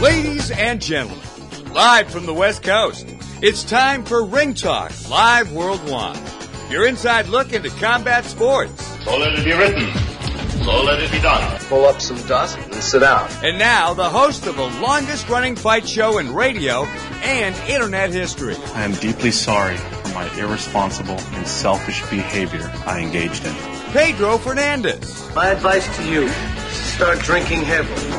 Ladies and gentlemen, live from the West Coast, it's time for Ring Talk Live Worldwide. Your inside look into combat sports. So let it be written. So let it be done. Pull up some dust and sit down. And now, the host of the longest running fight show in radio and internet history. I am deeply sorry for my irresponsible and selfish behavior I engaged in. Pedro Fernandez. My advice to you is to start drinking heavily.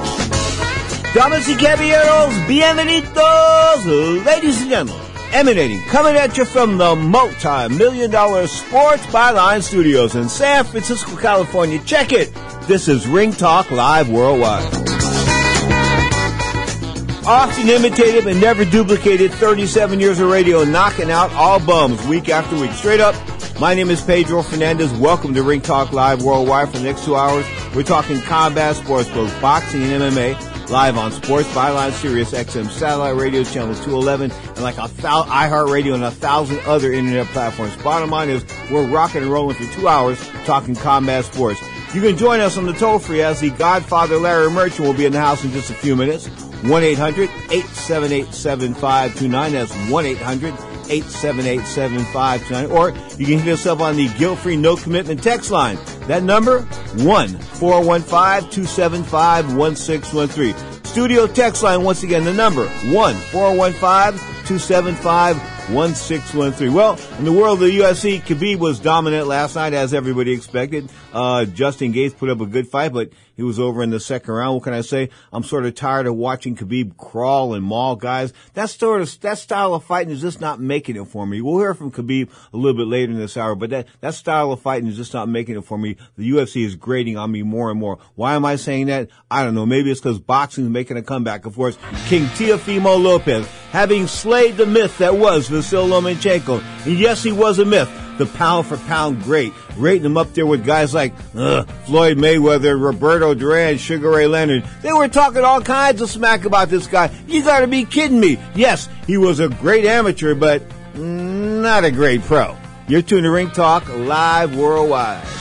Damas y caballeros, bienvenidos, ladies and gentlemen. Emanating, coming at you from the multi-million dollar Sports Byline Studios in San Francisco, California. Check it. This is Ring Talk Live Worldwide. Often imitated but never duplicated, 37 years of radio knocking out all bums week after week. Straight up, my name is Pedro Fernandez. Welcome to Ring Talk Live Worldwide. For the next two hours, we're talking combat sports, both boxing and MMA live on Sports Byline Sirius XM satellite radio channel 211 and like a thou- iHeartRadio and a thousand other internet platforms. Bottom line is we're rocking and rolling for two hours talking combat sports. You can join us on the toll free as the Godfather Larry Merchant will be in the house in just a few minutes. 1-800-878-7529. That's 1-800-878-7529. Or you can hit us up on the guilt-free no commitment text line. That number, 1-415-275-1613. Studio text line, once again, the number, 1-415-275-1613. Well, in the world of the UFC, Khabib was dominant last night, as everybody expected. Uh, Justin Gaethje put up a good fight, but he was over in the second round. What can I say? I'm sort of tired of watching Khabib crawl and maul guys. That sort of, that style of fighting is just not making it for me. We'll hear from Khabib a little bit later in this hour, but that, that style of fighting is just not making it for me. The UFC is grating on me more and more. Why am I saying that? I don't know. Maybe it's because boxing is making a comeback. Of course, King Teofimo Lopez, having slayed the myth that was Vasil Lomachenko. And yes, he was a myth the pound for pound great, rating him up there with guys like uh, Floyd Mayweather, Roberto Duran, Sugar Ray Leonard. They were talking all kinds of smack about this guy. You gotta be kidding me. Yes, he was a great amateur, but not a great pro. You're tuned to Ring Talk live worldwide.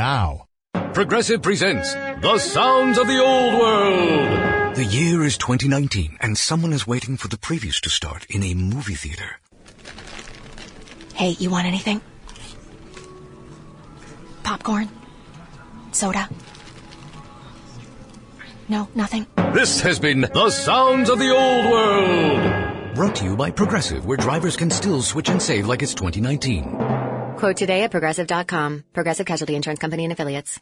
Progressive presents The Sounds of the Old World. The year is 2019, and someone is waiting for the previews to start in a movie theater. Hey, you want anything? Popcorn? Soda? No, nothing? This has been The Sounds of the Old World. Brought to you by Progressive, where drivers can still switch and save like it's 2019. Quote today at progressive.com. Progressive Casualty Insurance Company and affiliates.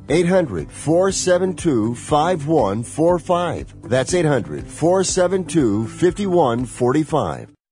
800 472 5145. That's 800 472 5145.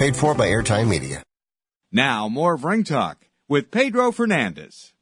Paid for by Airtime Media. Now, more of Ring Talk with Pedro Fernandez.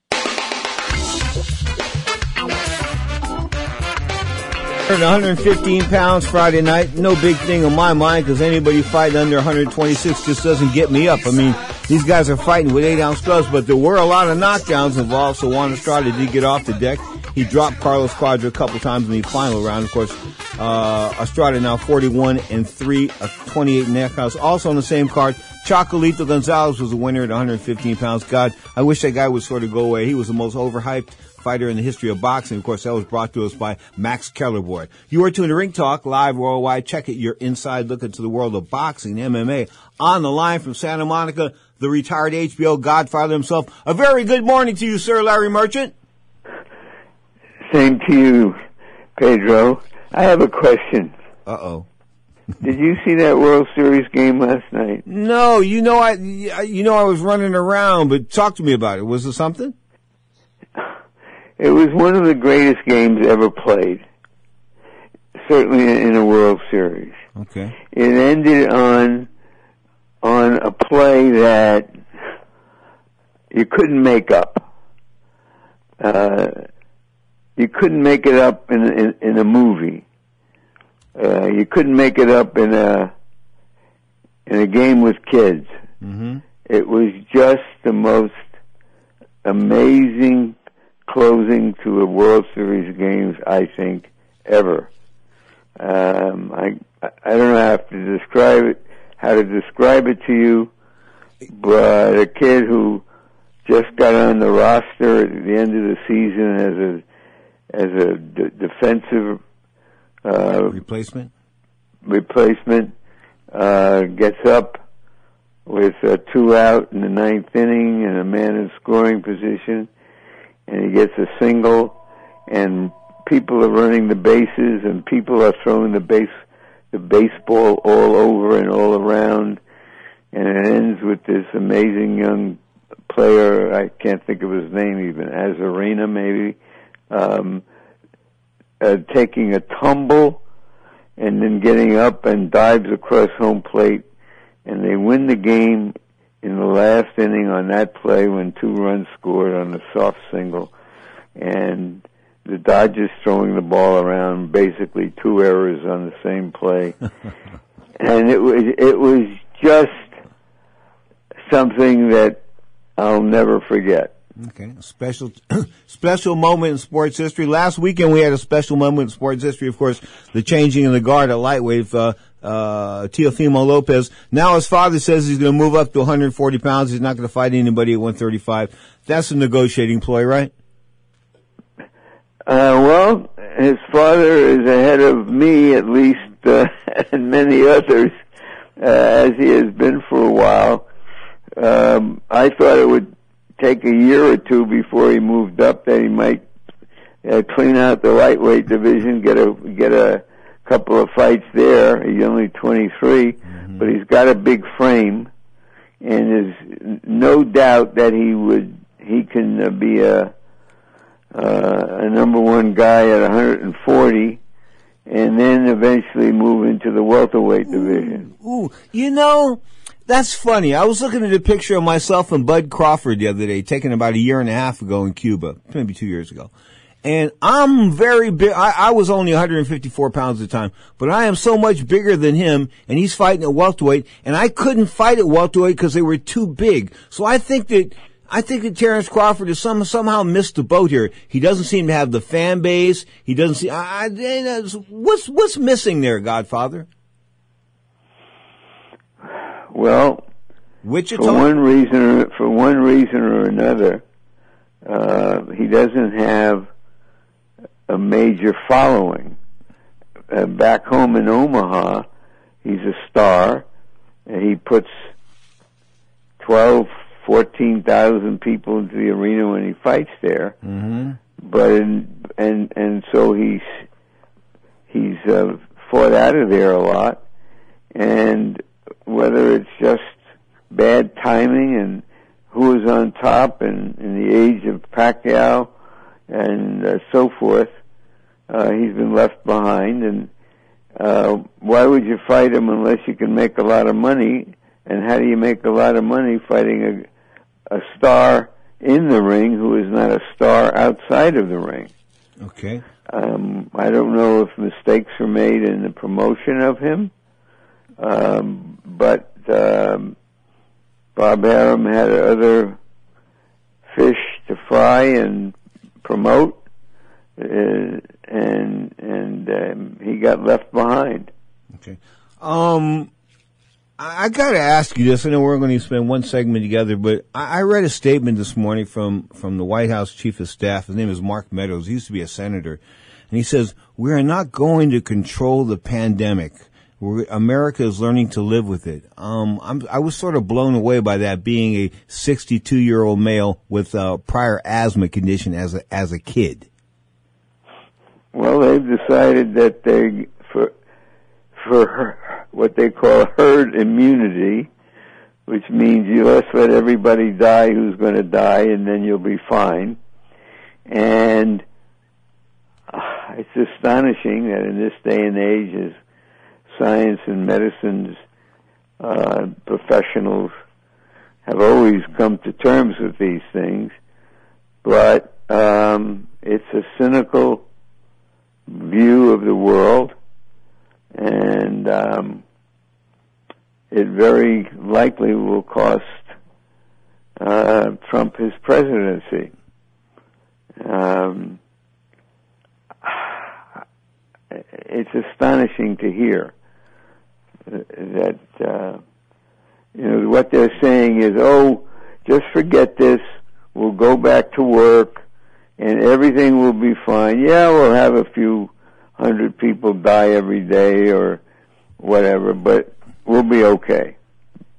115 pounds Friday night. No big thing in my mind because anybody fighting under 126 just doesn't get me up. I mean, these guys are fighting with eight ounce gloves, but there were a lot of knockdowns involved. So Juan Estrada did get off the deck. He dropped Carlos Cuadras a couple times in the final round. Of course, uh, Estrada now 41 and 3, a 28 knockouts. Also on the same card, Chocolatito Gonzalez was the winner at 115 pounds. God, I wish that guy would sort of go away. He was the most overhyped fighter in the history of boxing. Of course, that was brought to us by Max Kellerboy. You are tuned to Ring Talk live worldwide. Check it your inside look into the world of boxing, MMA. On the line from Santa Monica, the retired HBO Godfather himself. A very good morning to you, sir, Larry Merchant. Same to you, Pedro. I have a question. Uh oh. Did you see that World Series game last night? No, you know I, you know I was running around, but talk to me about it. Was it something? It was one of the greatest games ever played. Certainly in a World Series. Okay. It ended on on a play that you couldn't make up. Uh, you couldn't make it up in in, in a movie. Uh, you couldn't make it up in a in a game with kids. Mm-hmm. It was just the most amazing closing to a World Series games I think ever. Um, I I don't know how to describe it, how to describe it to you, but a kid who just got on the roster at the end of the season as a as a d- defensive uh, replacement replacement uh, gets up with uh, two out in the ninth inning and a man in scoring position, and he gets a single, and people are running the bases, and people are throwing the base the baseball all over and all around, and it ends with this amazing young player. I can't think of his name even, Azarena maybe, um, uh, taking a tumble and then getting up and dives across home plate, and they win the game in the last inning on that play when two runs scored on a soft single, and the Dodgers throwing the ball around, basically two errors on the same play, and it was it was just something that I'll never forget. Okay, a special special moment in sports history. Last weekend we had a special moment in sports history. Of course, the changing of the guard at lightweight. Uh, uh, Teofimo Lopez. Now his father says he's going to move up to 140 pounds. He's not going to fight anybody at 135. That's a negotiating ploy, right? Uh, well, his father is ahead of me, at least, uh, and many others, uh, as he has been for a while. Um, I thought it would take a year or two before he moved up, that he might uh, clean out the lightweight division, get a get a couple of fights there. He's only 23, mm-hmm. but he's got a big frame, and there's no doubt that he would he can uh, be a uh, a number one guy at 140, and then eventually move into the welterweight division. Ooh, you know. That's funny. I was looking at a picture of myself and Bud Crawford the other day, taken about a year and a half ago in Cuba, maybe two years ago. And I'm very big. I, I, was only 154 pounds at the time, but I am so much bigger than him, and he's fighting at welterweight, and I couldn't fight at welterweight because they were too big. So I think that I think that Terrence Crawford has some, somehow missed the boat here. He doesn't seem to have the fan base. He doesn't see. I, I, what's what's missing there, Godfather? Well, Wichita? for one reason, or, for one reason or another, uh, he doesn't have a major following. Uh, back home in Omaha, he's a star. And he puts 12, 14,000 people into the arena when he fights there. Mm-hmm. But in, and and so he's he's uh, fought out of there a lot, and whether it's just bad timing and who is on top and in the age of Pacquiao and uh, so forth, uh, he's been left behind. And uh, why would you fight him unless you can make a lot of money? And how do you make a lot of money fighting a, a star in the ring who is not a star outside of the ring? Okay. Um, I don't know if mistakes were made in the promotion of him, um, but um, Bob Arum had other fish to fry and promote, uh, and and um, he got left behind. Okay. Um, I, got to ask you this. I know we're going to spend one segment together, but I, I read a statement this morning from from the White House Chief of Staff. His name is Mark Meadows. He used to be a senator, and he says we are not going to control the pandemic. America is learning to live with it. Um, I was sort of blown away by that being a 62 year old male with a prior asthma condition as a, as a kid. Well, they've decided that they, for, for what they call herd immunity, which means you just let everybody die who's going to die and then you'll be fine. And uh, it's astonishing that in this day and age as science and medicine's uh, professionals have always come to terms with these things, but um, it's a cynical view of the world, and um, it very likely will cost uh, Trump his presidency. Um, it's astonishing to hear that uh, you know what they're saying is, oh, just forget this. We'll go back to work, and everything will be fine. Yeah, we'll have a few hundred people die every day or whatever, but we'll be okay.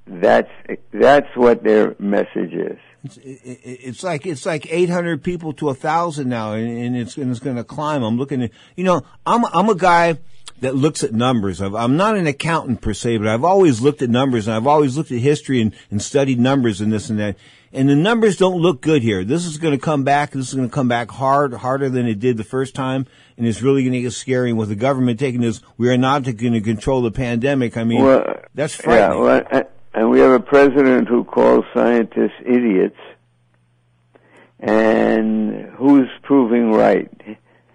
That's that's what their message is. It's, it's like it's like 800 people to a thousand now, and, and it's and it's going to climb. I'm looking at you know I'm I'm a guy that looks at numbers. i am not an accountant per se, but I've always looked at numbers and I've always looked at history and, and studied numbers and this and that. And the numbers don't look good here. This is going to come back. This is going to come back hard, harder than it did the first time. And it's really going to get scary. And with the government taking this, we are not going to control the pandemic. I mean, well, that's frightening. Yeah, well, and we have a president who calls scientists idiots. And who's proving right?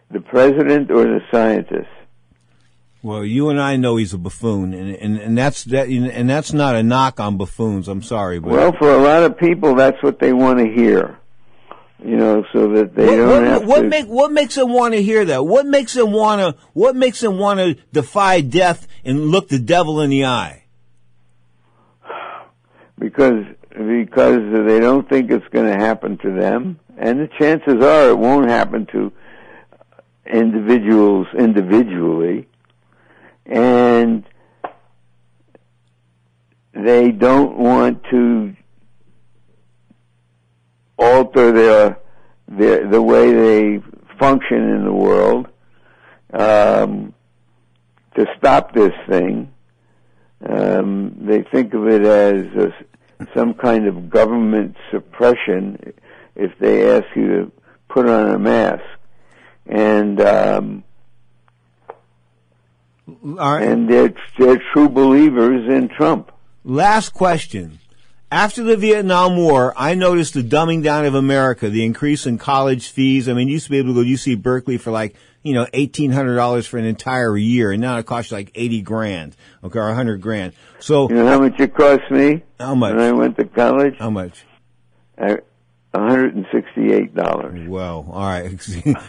The president or the scientists? Well, you and I know he's a buffoon, and and, and that's that, and that's not a knock on buffoons. I'm sorry, but well, for a lot of people, that's what they want to hear. You know, so that they what, don't what, have what to. make what makes them want to hear that? What makes them want to what makes them want to defy death and look the devil in the eye? Because because they don't think it's going to happen to them, and the chances are it won't happen to individuals individually, and they don't want to alter their the way they function in the world um, to stop this thing. Um, they think of it as a, some kind of government suppression if they ask you to put on a mask, and um, and they're they're true believers in Trump. Last question. After the Vietnam War, I noticed the dumbing down of America, the increase in college fees. I mean, you used to be able to go to UC Berkeley for like, you know, $1,800 for an entire year, and now it costs you like 80 grand, okay, or 100 grand. So. You know how much it cost me? How much? When I went to college? How much? I, $168. Well, all right.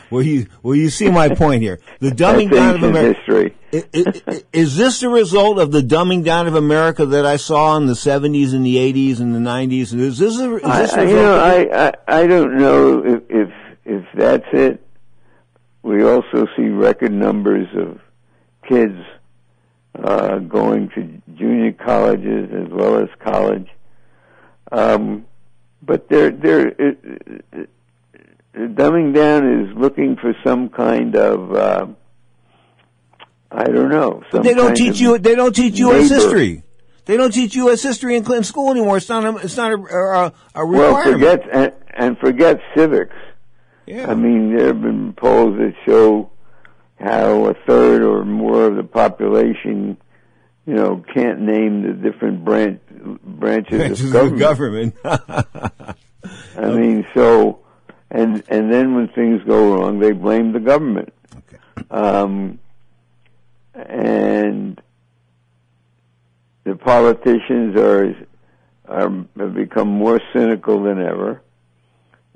well, you well you see my point here. The dumbing down of America. history. Is, is, is this the result of the dumbing down of America that I saw in the 70s and the 80s and the 90s? Is this a, is this I, you know. I, I I don't know if if if that's it. We also see record numbers of kids uh, going to junior colleges as well as college. Um, but they're they're it, it, it, dumbing down is looking for some kind of uh, I don't know. Some They don't teach you. They don't teach U.S. neighbor. history. They don't teach U.S. history in Clinton school anymore. It's not. A, it's not a, a, a Well, forget and, and forget civics. Yeah. I mean, there have been polls that show how a third or more of the population, you know, can't name the different branch branches, Branches of of government. government. I mean, so and and then when things go wrong, they blame the government. Um, and the politicians are are have become more cynical than ever,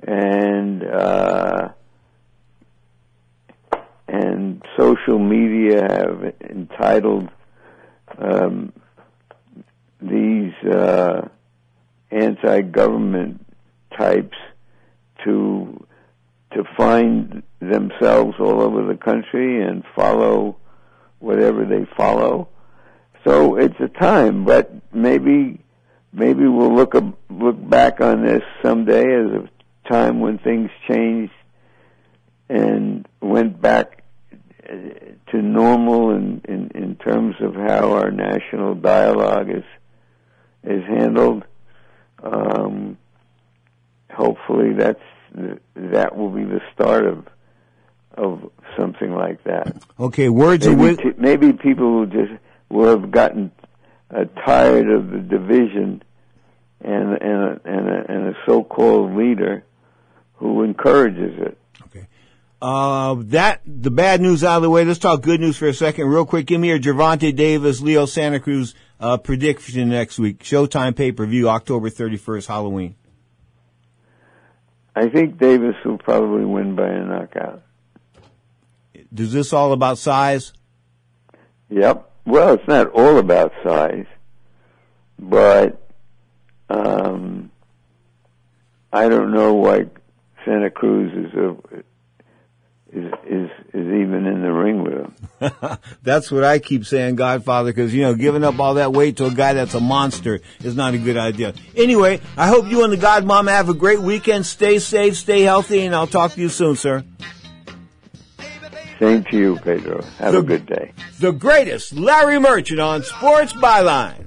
and uh, and social media have entitled um, these uh, anti-government types to to find themselves all over the country and follow whatever they follow. So it's a time, but maybe maybe we'll look a, look back on this someday as a time when things changed and went back uh, to normal in, in, in terms of how our national dialogue is is handled. Um, hopefully, that's that will be the start of of something like that. okay, words of Maybe, t- maybe people will just will have gotten uh, tired of the division and and a, and a, and a so-called leader who encourages it. Okay. Uh, that the bad news out of the way. Let's talk good news for a second, real quick. Give me your Gervonta Davis, Leo Santa Cruz uh, prediction next week. Showtime pay per view, October thirty first, Halloween. I think Davis will probably win by a knockout. Is this all about size? Yep. Well, it's not all about size, but um, I don't know why Santa Cruz is a, is is is even in the ring with him. That's what I keep saying, Godfather, because, you know, giving up all that weight to a guy that's a monster is not a good idea. Anyway, I hope you and the God Mama have a great weekend. Stay safe, stay healthy, and I'll talk to you soon, sir. Same to you, Pedro. Have a good day. The greatest, Larry Merchant on Sports Byline.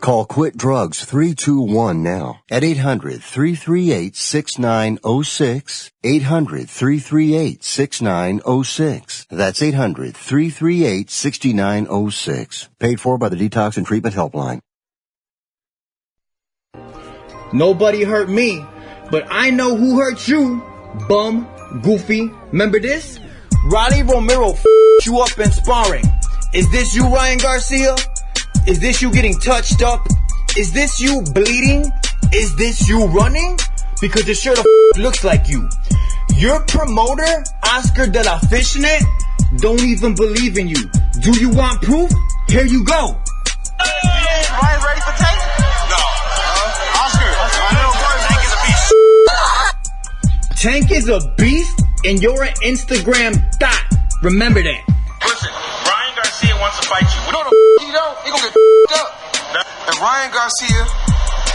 Call Quit Drugs 321 now at 800-338-6906. 800-338-6906. That's 800-338-6906. Paid for by the Detox and Treatment Helpline. Nobody hurt me, but I know who hurt you. Bum, goofy. Remember this? Rolly Romero f- you up in sparring. Is this you, Ryan Garcia? Is this you getting touched up? Is this you bleeding? Is this you running? Because it sure the f- looks like you. Your promoter, Oscar de la Fishnet, don't even believe in you. Do you want proof? Here you go. Ryan ready for Tank? No. Oscar, I know Tank is a beast and you're an Instagram dot. Remember that. Listen, Ryan Garcia wants to fight you. No, the f- he don't. He gonna get f***ed up. If Ryan Garcia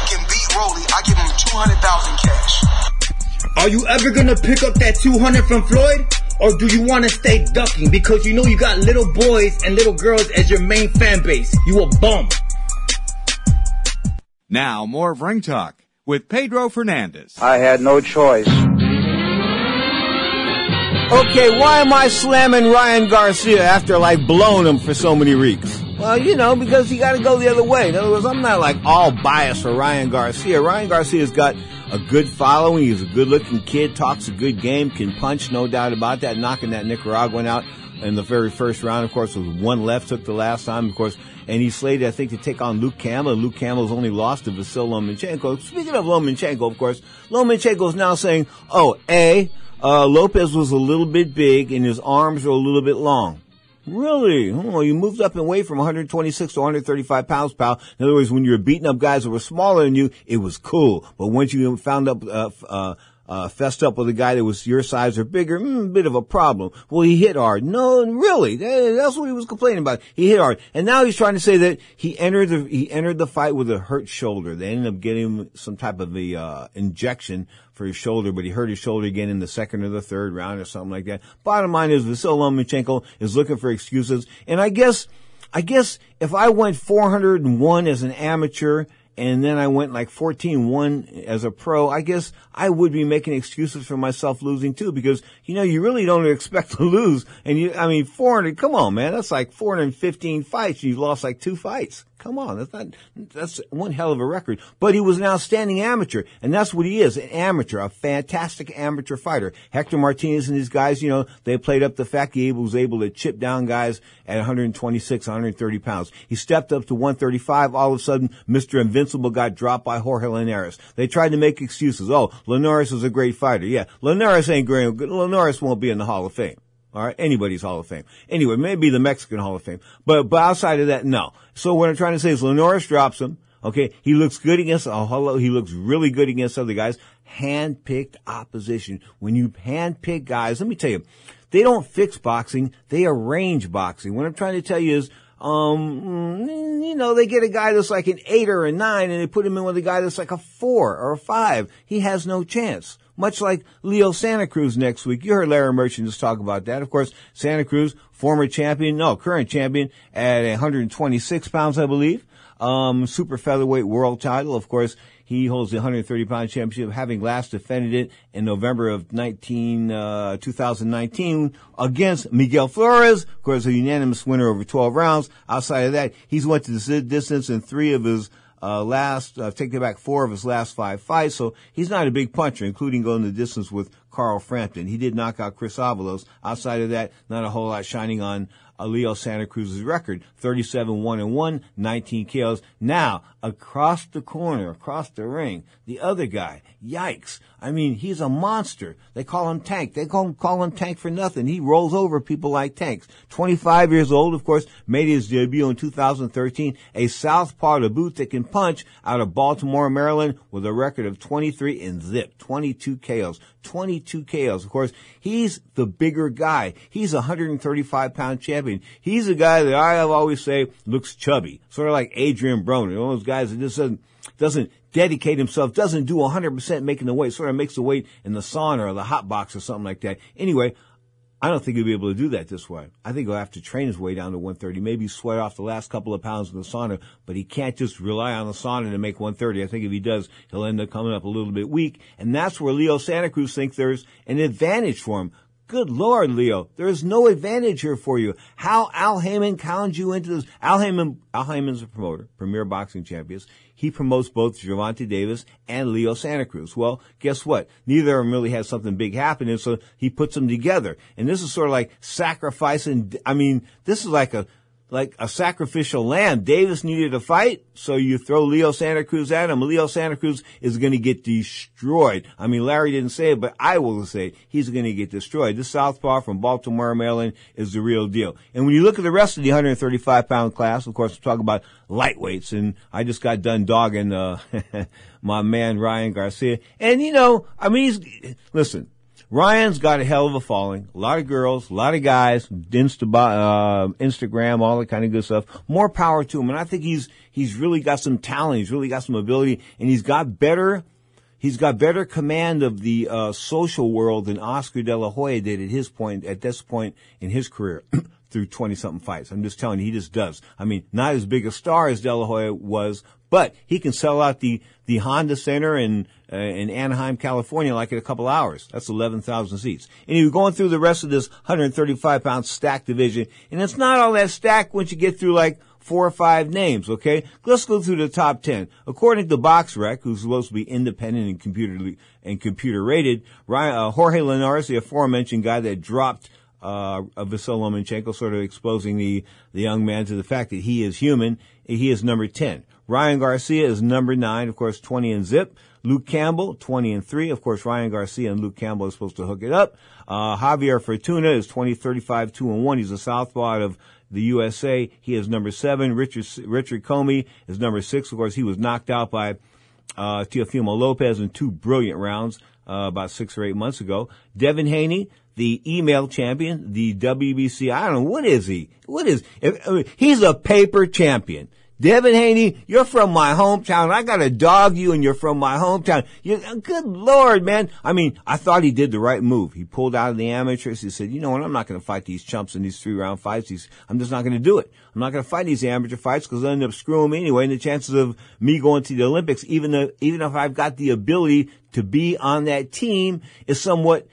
can beat Rolly, I give him 200,000 cash. Are you ever gonna pick up that 200 from Floyd? Or do you wanna stay ducking because you know you got little boys and little girls as your main fan base? You a bum. Now, more of Ring Talk with Pedro Fernandez. I had no choice. Okay, why am I slamming Ryan Garcia after like blown him for so many weeks? Well, you know, because you gotta go the other way. In other words, I'm not like all biased for Ryan Garcia. Ryan Garcia's got a good following. He's a good looking kid, talks a good game, can punch, no doubt about that, knocking that Nicaraguan out in the very first round. Of course, with one left took the last time, of course, and he's slated, I think, to take on Luke Campbell. Luke Campbell's only lost to Vasil Lomachenko. Speaking of Lomachenko, of course, Lomachenko is now saying, oh, A, uh, Lopez was a little bit big and his arms are a little bit long. Really? Oh, you moved up in weight from 126 to 135 pounds, pal. In other words, when you were beating up guys that were smaller than you, it was cool. But once you found up, uh, uh, uh, fessed up with a guy that was your size or bigger, mm, bit of a problem. Well, he hit hard. No, really, that's what he was complaining about. He hit hard, and now he's trying to say that he entered the he entered the fight with a hurt shoulder. They ended up getting some type of a uh, injection for his shoulder, but he hurt his shoulder again in the second or the third round or something like that. Bottom line is, Vasil Lomachenko is looking for excuses, and I guess. I guess if I went 401 as an amateur and then I went like 14-1 as a pro, I guess I would be making excuses for myself losing too, because, you know, you really don't expect to lose. And you, I mean, 400, come on, man, that's like 415 fights. You've lost like two fights. Come on, that's not, that's one hell of a record. But he was an outstanding amateur, and that's what he is, an amateur, a fantastic amateur fighter. Hector Martinez and his guys, you know, they played up the fact he was able to chip down guys at 126, 130 pounds. He stepped up to 135. All of a sudden, Mr. Invincible got dropped by Jorge Linares. They tried to make excuses. Oh, Linares was a great fighter. Yeah, Linares ain't great. Linares won't be in the Hall of Fame. All right, anybody's Hall of Fame. Anyway, maybe the Mexican Hall of Fame, but but outside of that, no. So what I'm trying to say is Linares drops him. Okay, he looks good against oh, hello, he looks really good against other guys. Hand-picked opposition. When you hand-pick guys, let me tell you, they don't fix boxing; they arrange boxing. What I'm trying to tell you is, um, you know, they get a guy that's like an eight or a nine, and they put him in with a guy that's like a four or a five. He has no chance much like Leo Santa Cruz next week. You heard Larry Merchant just talk about that. Of course, Santa Cruz, former champion, no, current champion at 126 pounds, I believe. Um, super featherweight world title. Of course, he holds the 130 pound championship, having last defended it in November of 19, uh, 2019 against Miguel Flores. Of course, a unanimous winner over 12 rounds. Outside of that, he's went to the distance in three of his uh, last, uh, taken back four of his last five fights, so he's not a big puncher, including going the distance with Carl Frampton. He did knock out Chris Avalos. Outside of that, not a whole lot shining on uh, Leo Santa Cruz's record. 37 1 and 1, 19 KOs. Now, across the corner, across the ring, the other guy, yikes. I mean, he's a monster. They call him Tank. They call him, call him Tank for nothing. He rolls over people like tanks. 25 years old, of course, made his debut in 2013. A southpaw to boot that can punch out of Baltimore, Maryland with a record of 23 and zip. 22 KOs. 22 KOs. Of course, he's the bigger guy. He's a 135 pound champion. He's a guy that I have always say looks chubby. Sort of like Adrian Broner. One of those guys that just doesn't, doesn't dedicate himself, doesn't do 100% making the weight, sort of makes the weight in the sauna or the hot box or something like that. Anyway, I don't think he'll be able to do that this way. I think he'll have to train his way down to 130, maybe sweat off the last couple of pounds in the sauna, but he can't just rely on the sauna to make 130. I think if he does, he'll end up coming up a little bit weak, and that's where Leo Santa Cruz thinks there's an advantage for him. Good Lord, Leo, there is no advantage here for you. How Al Haymon conned you into this? Al Haymon, Al Haymon's a promoter, premier boxing champions. He promotes both Gervonta Davis and Leo Santa Cruz. Well, guess what? Neither of them really had something big happening, so he puts them together. And this is sort of like sacrificing, I mean, this is like a, like a sacrificial lamb. Davis needed a fight, so you throw Leo Santa Cruz at him. Leo Santa Cruz is going to get destroyed. I mean, Larry didn't say it, but I will say it. He's going to get destroyed. This southpaw from Baltimore, Maryland is the real deal. And when you look at the rest of the 135 pound class, of course, we're talking about lightweights, and I just got done dogging uh, my man Ryan Garcia. And you know, I mean, he's listen. Ryan's got a hell of a following. A lot of girls, a lot of guys, Insta, uh, Instagram, all that kind of good stuff. More power to him. And I think he's, he's really got some talent. He's really got some ability and he's got better, he's got better command of the, uh, social world than Oscar De La Hoya did at his point, at this point in his career. through 20 something fights. I'm just telling you, he just does. I mean, not as big a star as De La Hoya was, but he can sell out the, the Honda Center in, uh, in Anaheim, California, like in a couple hours. That's 11,000 seats. And you're going through the rest of this 135 pound stack division, and it's not all that stacked once you get through like four or five names, okay? Let's go through the top 10. According to BoxRec, who's supposed to be independent and computer, and computer rated, uh, Jorge Linares, the aforementioned guy that dropped uh, Vasil Lomachenko, sort of exposing the, the young man to the fact that he is human. He is number 10. Ryan Garcia is number nine, of course, 20 and zip. Luke Campbell, 20 and three. Of course, Ryan Garcia and Luke Campbell are supposed to hook it up. Uh, Javier Fortuna is 20, 35, two and one. He's a southpaw out of the USA. He is number seven. Richard, Richard Commey is number six. Of course, he was knocked out by, uh, Teofimo Lopez in two brilliant rounds uh, about six or eight months ago. Devin Haney, the email champion, the WBC. I don't know what is he. What is I mean, he's a paper champion. Devin Haney, you're from my hometown. I got to dog you and you're from my hometown. You, good Lord, man. I mean, I thought he did the right move. He pulled out of the amateurs. He said, you know what? I'm not going to fight these chumps in these three round fights. These, I'm just not going to do it. I'm not going to fight these amateur fights because they'll end up screwing me anyway. And the chances of me going to the Olympics, even though, even if I've got the ability to be on that team is somewhat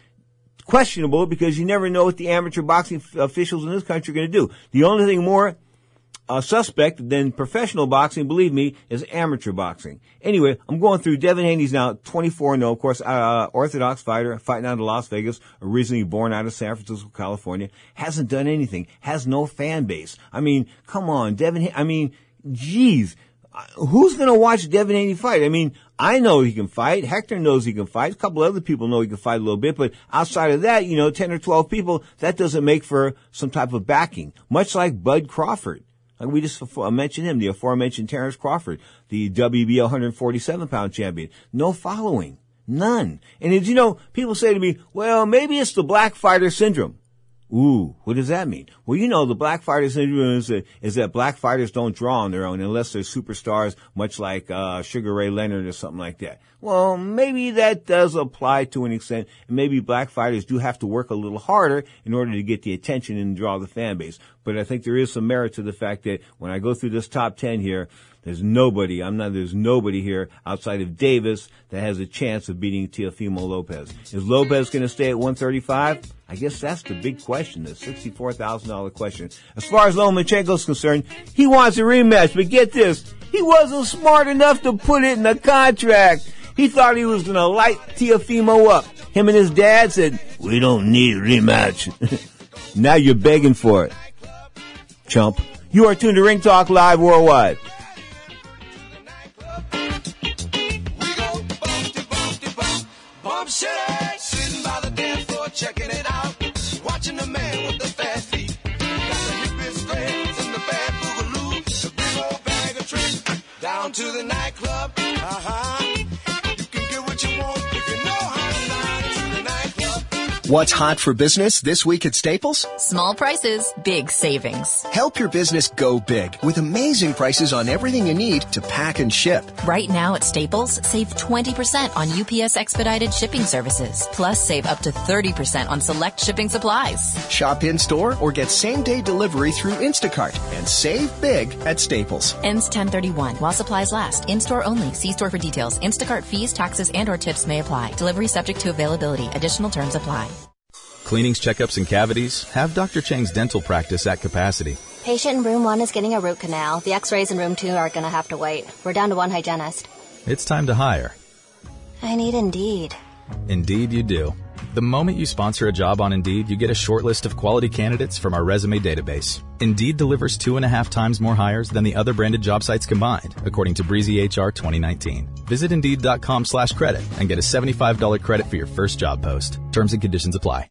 questionable because you never know what the amateur boxing officials in this country are going to do. The only thing more uh, suspect than professional boxing, believe me, is amateur boxing. Anyway, I'm going through Devin Haney's now 24 0, of course, uh, Orthodox fighter, fighting out of Las Vegas, originally born out of San Francisco, California, hasn't done anything, has no fan base. I mean, come on, Devin, I mean, geez, who's going to watch Devin Haney fight? I mean, I know he can fight. Hector knows he can fight. A couple other people know he can fight a little bit, but outside of that, you know, 10 or 12 people, that doesn't make for some type of backing. Much like Bud Crawford. Like we just mentioned him, the aforementioned Terrence Crawford, the WBO 147 pound champion. No following. None. And as you know, people say to me, well, maybe it's the black fighter syndrome. Ooh, what does that mean? Well, you know, the black fighters is, that, is that black fighters don't draw on their own unless they're superstars, much like uh, Sugar Ray Leonard or something like that. Well, maybe that does apply to an extent. And maybe black fighters do have to work a little harder in order to get the attention and draw the fan base. But I think there is some merit to the fact that when I go through this top 10 here, there's nobody, I'm not, there's nobody here outside of Davis that has a chance of beating Teofimo Lopez. Is Lopez going to stay at 135? I guess that's the big question, the $64,000 question. As far as Lomachenko's concerned, he wants a rematch, but get this, he wasn't smart enough to put it in the contract. He thought he was going to light Teofimo up. Him and his dad said, we don't need a rematch. now you're begging for it. Chump. You are tuned to Ring Talk Live Worldwide. Tricks, down to the nightclub. Uh-huh. What's hot for business this week at Staples? Small prices, big savings. Help your business go big with amazing prices on everything you need to pack and ship. Right now at Staples, save 20% on UPS expedited shipping services. Plus, save up to 30% on select shipping supplies. Shop in store or get same day delivery through Instacart and save big at Staples. Ends 1031 while supplies last. In store only. See store for details. Instacart fees, taxes, and or tips may apply. Delivery subject to availability. Additional terms apply. Cleanings, checkups, and cavities? Have Dr. Chang's dental practice at capacity. Patient in room one is getting a root canal. The x-rays in room two are going to have to wait. We're down to one hygienist. It's time to hire. I need Indeed. Indeed, you do. The moment you sponsor a job on Indeed, you get a short list of quality candidates from our resume database. Indeed delivers two and a half times more hires than the other branded job sites combined, according to Breezy HR 2019. Visit Indeed.com slash credit and get a $75 credit for your first job post. Terms and conditions apply.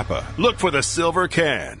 Napa. Look for the silver can.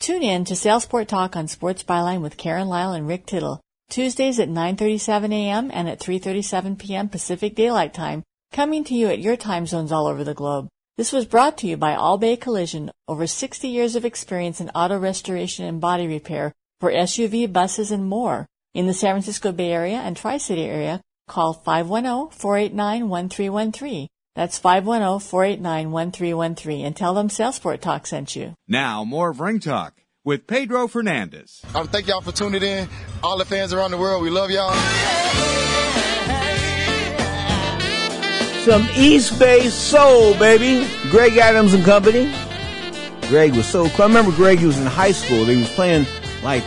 Tune in to Salesport Talk on Sports Byline with Karen Lyle and Rick Tittle. Tuesdays at 9.37 a.m. and at 3.37 p.m. Pacific Daylight Time, coming to you at your time zones all over the globe. This was brought to you by All Bay Collision, over 60 years of experience in auto restoration and body repair for SUV, buses, and more. In the San Francisco Bay Area and Tri-City area, call 510-489-1313. That's 510-489-1313 and tell them Salesport Talk sent you. Now, more of Ring Talk with Pedro Fernandez. I thank y'all for tuning in. All the fans around the world, we love y'all. Some East Bay Soul, baby. Greg Adams and Company. Greg was so cool. I remember Greg, he was in high school. He was playing like,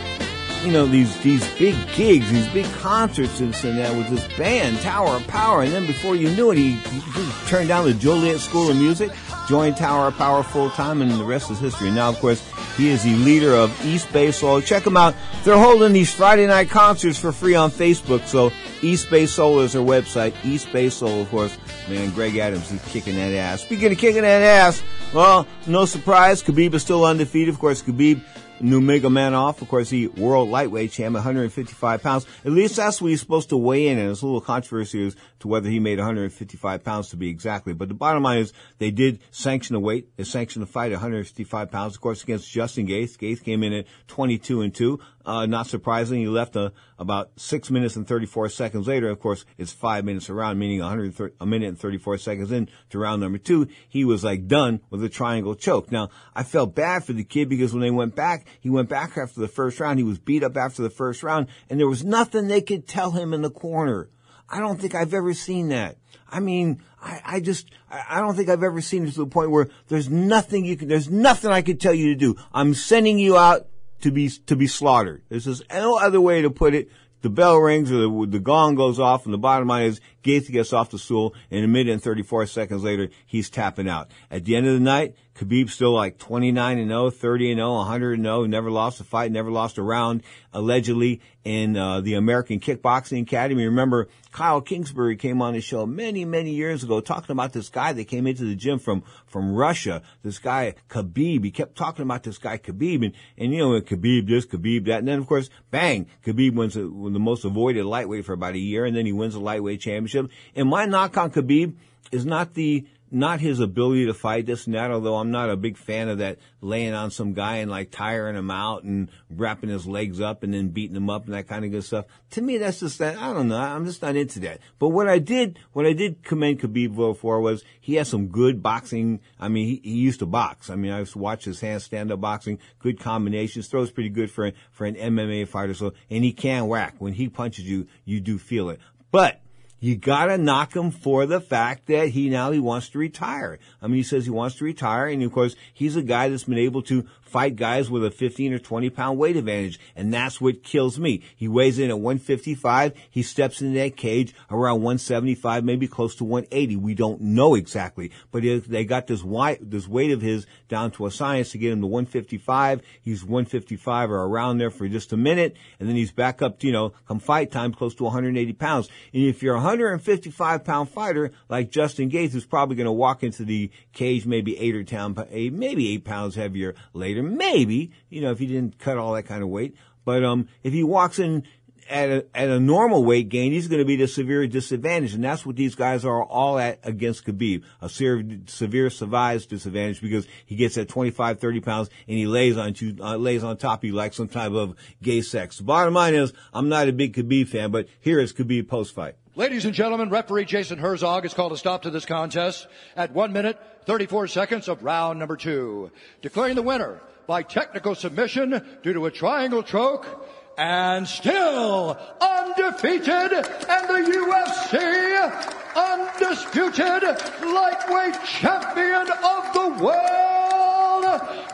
you know, these, these big gigs, these big concerts and and that with this band, Tower of Power. And then before you knew it, he, he, turned down the Juilliard School of Music, joined Tower of Power full time, and the rest is history. Now, of course, he is the leader of East Bay Soul. Check him out. They're holding these Friday night concerts for free on Facebook. So East Bay Soul is their website. East Bay Soul, of course. Man, Greg Adams, he's kicking that ass. Speaking of kicking that ass, well, no surprise, Khabib is still undefeated. Of course, Khabib Nurmagomedov, of course, he world lightweight champ, 155 pounds. At least that's what he's supposed to weigh in, and there's a little controversy as to whether he made 155 pounds to be exactly. But the bottom line is they did sanction the weight. They sanctioned the fight at 155 pounds, of course, against Justin Gaethje. Gaethje came in at 22 and 2. Uh, not surprising, he left uh, about six minutes and 34 seconds later. Of course, it's five minutes around, meaning 130, a minute and 34 seconds in to round number two. He was like done with a triangle choke. Now, I felt bad for the kid because when they went back, he went back after the first round. He was beat up after the first round and there was nothing they could tell him in the corner. I don't think I've ever seen that. I mean, I, I just, I, don't think I've ever seen it to the point where there's nothing you can, there's nothing I could tell you to do. I'm sending you out to be to be slaughtered. There's no other way to put it. The bell rings or the, the gong goes off, and the bottom line is Gaethje gets off the stool, and a minute and 34 seconds later, he's tapping out. At the end of the night, Khabib's still like 29 and 0, 30 and 0, 100 and 0, never lost a fight, never lost a round, allegedly in uh, the American Kickboxing Academy. Remember, Kyle Kingsbury came on the show many, many years ago talking about this guy that came into the gym from, from Russia, this guy Khabib. He kept talking about this guy Khabib and, and you know, Khabib this, Khabib that. And then of course, bang, Khabib wins the, the most avoided lightweight for about a year and then he wins the lightweight championship. And my knock on Khabib is not the, not his ability to fight this and that, although I'm not a big fan of that laying on some guy and like tiring him out and wrapping his legs up and then beating him up and that kind of good stuff. To me, that's just that, I don't know, I'm just not into that. But what I did, what I did commend Khabib for was he has some good boxing, I mean, he, he used to box. I mean, I used to watch his stand-up boxing, good combinations, throws pretty good for, for an MMA fighter, so, and he can whack. When he punches you, you do feel it. But, you gotta knock him for the fact that he now he wants to retire. I mean, he says he wants to retire, and of course, he's a guy that's been able to fight guys with a 15 or 20 pound weight advantage, and that's what kills me. He weighs in at 155, he steps into that cage around 175, maybe close to 180. We don't know exactly, but they got this weight, this weight of his down to a science to get him to 155. He's 155 or around there for just a minute, and then he's back up to, you know, come fight time close to 180 pounds. And if you're a 155 pound fighter like Justin Gaethje, who's probably going to walk into the cage maybe eight or ten, maybe eight pounds heavier later, maybe, you know, if he didn't cut all that kind of weight. But, um, if he walks in at a, at a normal weight gain, he's going to be at a severe disadvantage. And that's what these guys are all at against Khabib. A severe, severe survives disadvantage because he gets at 25, 30 pounds and he lays on you, uh, lays on top of you like some type of gay sex. Bottom line is, I'm not a big Khabib fan, but here is Khabib post fight. Ladies and gentlemen, referee Jason Herzog has called a stop to this contest at 1 minute 34 seconds of round number two, declaring the winner by technical submission due to a triangle choke and still undefeated and the UFC undisputed lightweight champion of the world,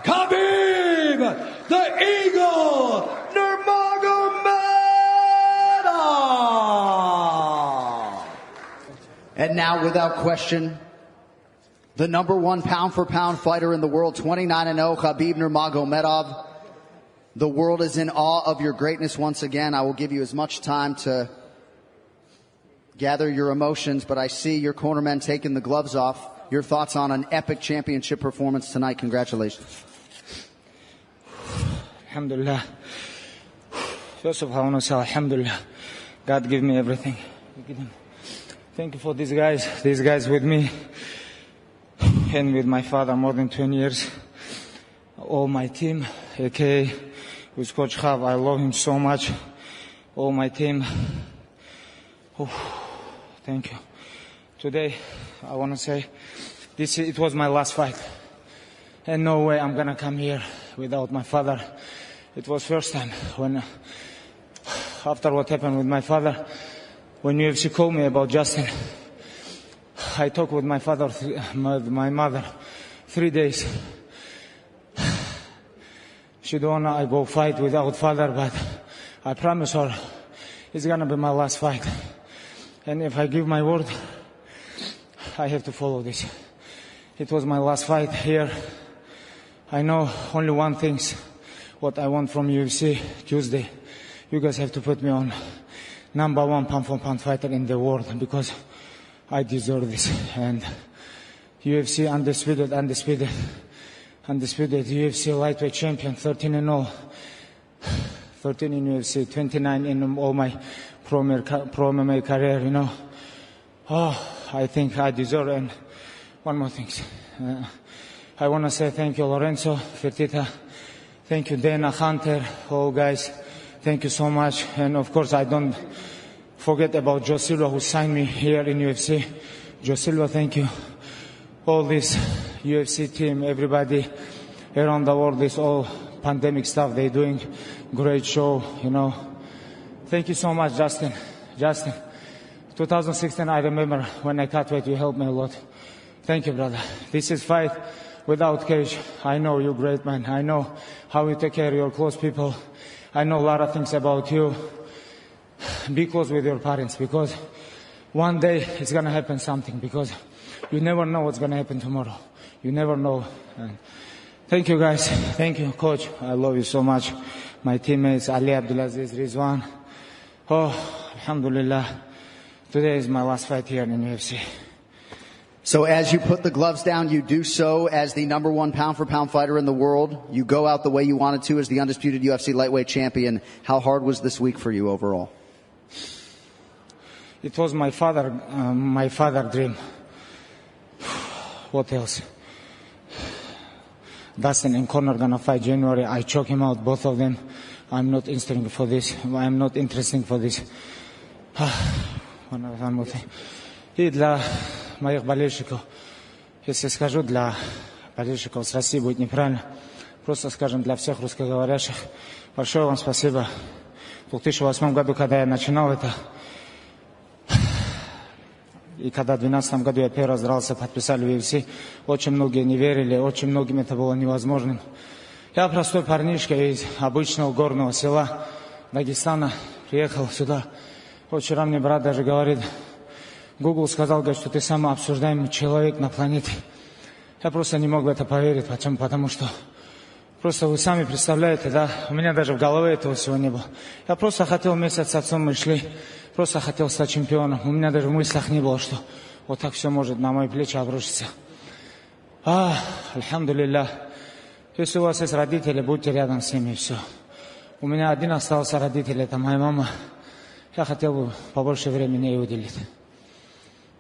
Khabib the Eagle, Nurmagomedov. And now, without question, the number one pound for pound fighter in the world, 29 and 0, Khabib Nurmagomedov. The world is in awe of your greatness once again. I will give you as much time to gather your emotions, but I see your cornermen taking the gloves off. Your thoughts on an epic championship performance tonight. Congratulations. Alhamdulillah. First of all, I want to say Alhamdulillah. God give me everything. Thank you for these guys. These guys with me and with my father more than 20 years. All my team, aka with Coach Chav, I love him so much. All my team. Oh, thank you. Today, I want to say this it was my last fight. And no way I'm gonna come here without my father. It was first time when, after what happened with my father, when UFC called me about Justin, I talked with my father, my, mother, three days. She don't wanna I go fight without father, but I promise her it's gonna be my last fight. And if I give my word, I have to follow this. It was my last fight here. I know only one thing's what I want from UFC Tuesday. You guys have to put me on number one pound for pound fighter in the world because I deserve this. And UFC undisputed, undisputed, undisputed UFC lightweight champion, 13 and 0. 13 in UFC, 29 in all my pro, pro MMA career, you know. Oh, I think I deserve it. and one more thing. Uh, I want to say thank you, Lorenzo, Fertitta. Thank you, Dana, Hunter, all guys. Thank you so much. And of course, I don't forget about Joe Silva who signed me here in UFC. Joe Silva, thank you. All this UFC team, everybody around the world, this all pandemic stuff, they're doing great show, you know. Thank you so much, Justin. Justin. 2016, I remember when I cut weight, you helped me a lot. Thank you, brother. This is fight without cage. I know you're great, man. I know how you take care of your close people. I know a lot of things about you. Be close with your parents because one day it's gonna happen something because you never know what's gonna happen tomorrow. You never know. And thank you guys. Thank you, coach. I love you so much. My teammates, Ali Abdelaziz, Rizwan. Oh, Alhamdulillah. Today is my last fight here in the UFC. So as you put the gloves down, you do so as the number one pound for pound fighter in the world. You go out the way you wanted to as the undisputed UFC lightweight champion. How hard was this week for you overall? It was my father, um, my father dream. What else? Dustin and Conor gonna fight January. I choke him out, both of them. I'm not interested for this. I'm not interested for this. И для моих болельщиков, если скажу для болельщиков с России будет неправильно, просто скажем для всех русскоговорящих, большое вам спасибо. В 2008 году, когда я начинал это, и когда в 2012 году я первый раз дрался, подписали в UFC, очень многие не верили, очень многим это было невозможным. Я простой парнишка из обычного горного села Дагестана, приехал сюда. Вчера мне брат даже говорит, Google сказал, говорит, что ты самый обсуждаемый человек на планете. Я просто не мог в это поверить. Почему? Потому что просто вы сами представляете, да, у меня даже в голове этого всего не было. Я просто хотел месяц с отцом мы шли, просто хотел стать чемпионом. У меня даже в мыслях не было, что вот так все может на мои плечи обрушиться. А, альхамдулилля. Если у вас есть родители, будьте рядом с ними, и все. У меня один остался родитель, это моя мама. Я хотел бы побольше времени ей уделить.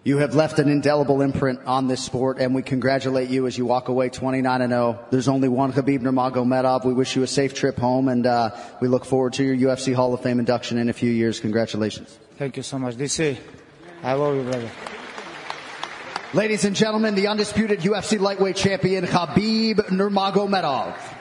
You have left an indelible imprint on this sport, and we congratulate you as you walk away 29 and 0. There's only one Khabib Nurmagomedov. We wish you a safe trip home, and uh, we look forward to your UFC Hall of Fame induction in a few years. Congratulations. Thank you so much. DC, I love you, brother. Ladies and gentlemen, the undisputed UFC lightweight champion Khabib Nurmagomedov.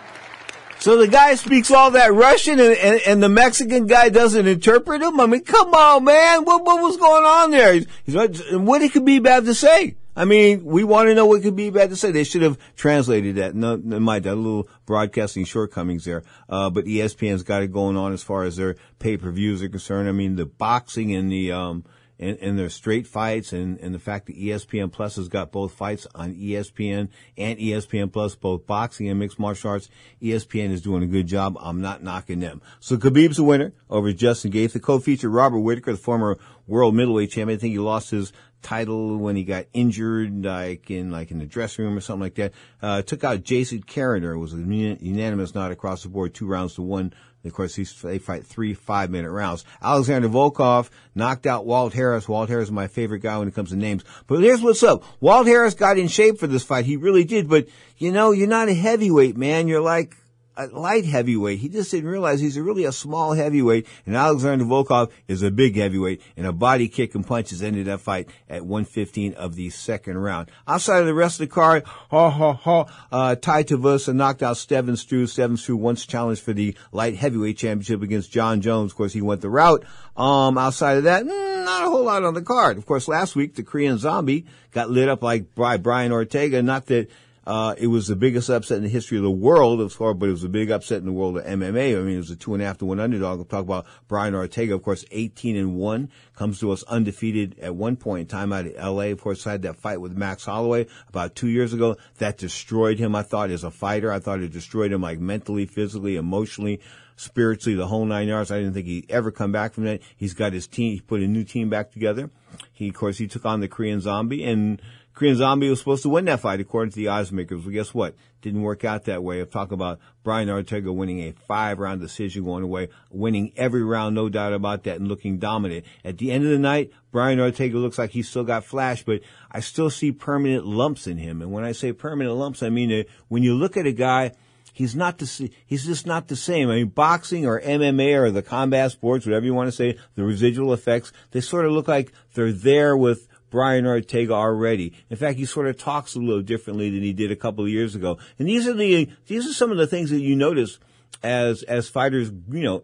So the guy speaks all that Russian and, and, and the Mexican guy doesn't interpret him? I mean, come on, man. What, what was going on there? He's, he's, what it could be bad to say? I mean, we want to know what could be bad to say. They should have translated that. No, no my that little broadcasting shortcomings there. Uh, but ESPN's got it going on as far as their pay per views are concerned. I mean, the boxing and the um, and, and their straight fights and, and the fact that ESPN Plus has got both fights on ESPN and ESPN Plus, both boxing and mixed martial arts. ESPN is doing a good job. I'm not knocking them. So Khabib's the winner over Justin Gaethje. The co-feature Robert Whitaker, the former world middleweight champion. I think he lost his title when he got injured, like in like in the dressing room or something like that. Uh, took out Jason Cannonier. It was a unanimous nod across the board, two rounds to one. Of course, he's, they fight three five minute rounds. Alexander Volkov knocked out Walt Harris. Walt Harris is my favorite guy when it comes to names. But here's what's up. Walt Harris got in shape for this fight. He really did. But you know, you're not a heavyweight, man. You're like a light heavyweight. He just didn't realize he's really a small heavyweight, and Alexander Volkov is a big heavyweight, and a body kick and punches ended that fight at 115 of the second round. Outside of the rest of the card, ha ha ha, uh, Tai Tuivasa knocked out Steven Struve. Steven Struve once challenged for the light heavyweight championship against Jon Jones. Of course, he went the route. Um, outside of that, mm, not a whole lot on the card. Of course, last week, the Korean Zombie got lit up like by Brian Ortega. Not that uh, it was the biggest upset in the history of the world as far, but it was a big upset in the world of MMA. I mean, it was a two and a half to one underdog. We'll talk about Brian Ortega, of course, 18 and one, comes to us undefeated at one point in time out of LA. Of course, had that fight with Max Holloway about two years ago. That destroyed him, I thought, as a fighter. I thought it destroyed him like mentally, physically, emotionally spiritually, the whole nine yards. I didn't think he'd ever come back from that. He's got his team, he put a new team back together. He, of course, he took on the Korean zombie and Korean Zombie was supposed to win that fight according to the odds makers. Well, guess what? Didn't work out that way. I'm talking about Brian Ortega winning a five round decision going away, winning every round, no doubt about that, and looking dominant. At the end of the night, Brian Ortega looks like he's still got flash, but I still see permanent lumps in him. And when I say permanent lumps, I mean that when you look at a guy, he's not the he's just not the same. I mean, boxing or MMA or the combat sports, whatever you want to say, the residual effects, they sort of look like they're there with Brian Ortega already. In fact, he sort of talks a little differently than he did a couple of years ago. And these are the these are some of the things that you notice as as fighters, you know,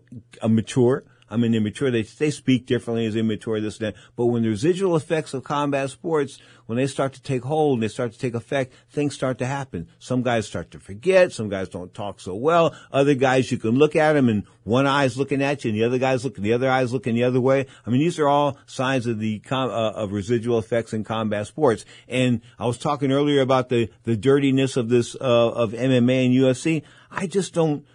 mature. I mean, they're mature. They, they speak differently as immature, this and that. But when the residual effects of combat sports, when they start to take hold and they start to take effect, things start to happen. Some guys start to forget. Some guys don't talk so well. Other guys, you can look at them and one eye's looking at you and the other guy's looking, the other eye's looking the other way. I mean, these are all signs of the, uh, of residual effects in combat sports. And I was talking earlier about the, the dirtiness of this, uh, of MMA and UFC. I just don't,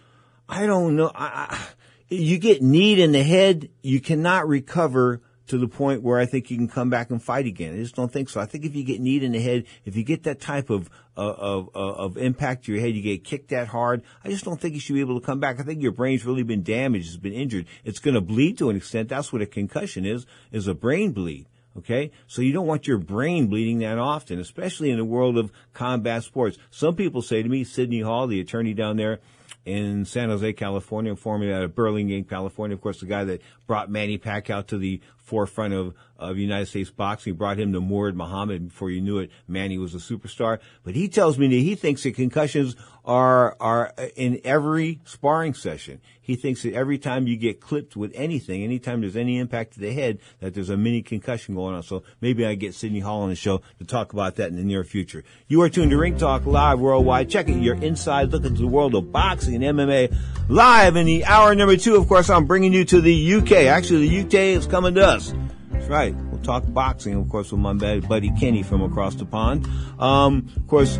I don't know. I, I you get kneed in the head, you cannot recover to the point where I think you can come back and fight again. I just don't think so. I think if you get kneed in the head, if you get that type of uh, of uh, of impact to your head, you get kicked that hard. I just don't think you should be able to come back. I think your brain's really been damaged, it's been injured. It's going to bleed to an extent. That's what a concussion is: is a brain bleed. Okay, so you don't want your brain bleeding that often, especially in the world of combat sports. Some people say to me, Sidney Hall, the attorney down there in San Jose, California, formerly out of Burlingame, California. Of course, the guy that brought Manny Pacquiao to the forefront of, of United States boxing, brought him to Murad Muhammad. Before you knew it, Manny was a superstar. But he tells me that he thinks that concussions are, are in every sparring session. He thinks that every time you get clipped with anything, anytime there's any impact to the head, that there's a mini concussion going on. So maybe I get Sidney Hall on the show to talk about that in the near future. You are tuned to Ring Talk Live Worldwide. Check it. Your inside look into the world of boxing and MMA live in the hour number two. Of course, I'm bringing you to the UK. Actually, the UK is coming to us. That's right. We'll talk boxing, of course, with my buddy Kenny from across the pond. Um, of course,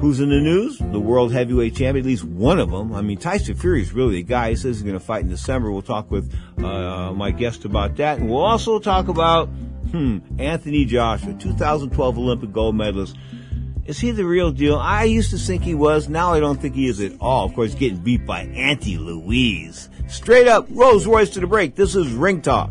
Who's in the news? The world heavyweight champion, at least one of them. I mean, Tyson Fury is really the guy. He says he's going to fight in December. We'll talk with uh, my guest about that, and we'll also talk about hmm, Anthony Joshua, 2012 Olympic gold medalist. Is he the real deal? I used to think he was. Now I don't think he is at all. Of course, getting beat by Andy Ruiz. Straight up, Rolls Royce to the break. This is Ring Talk.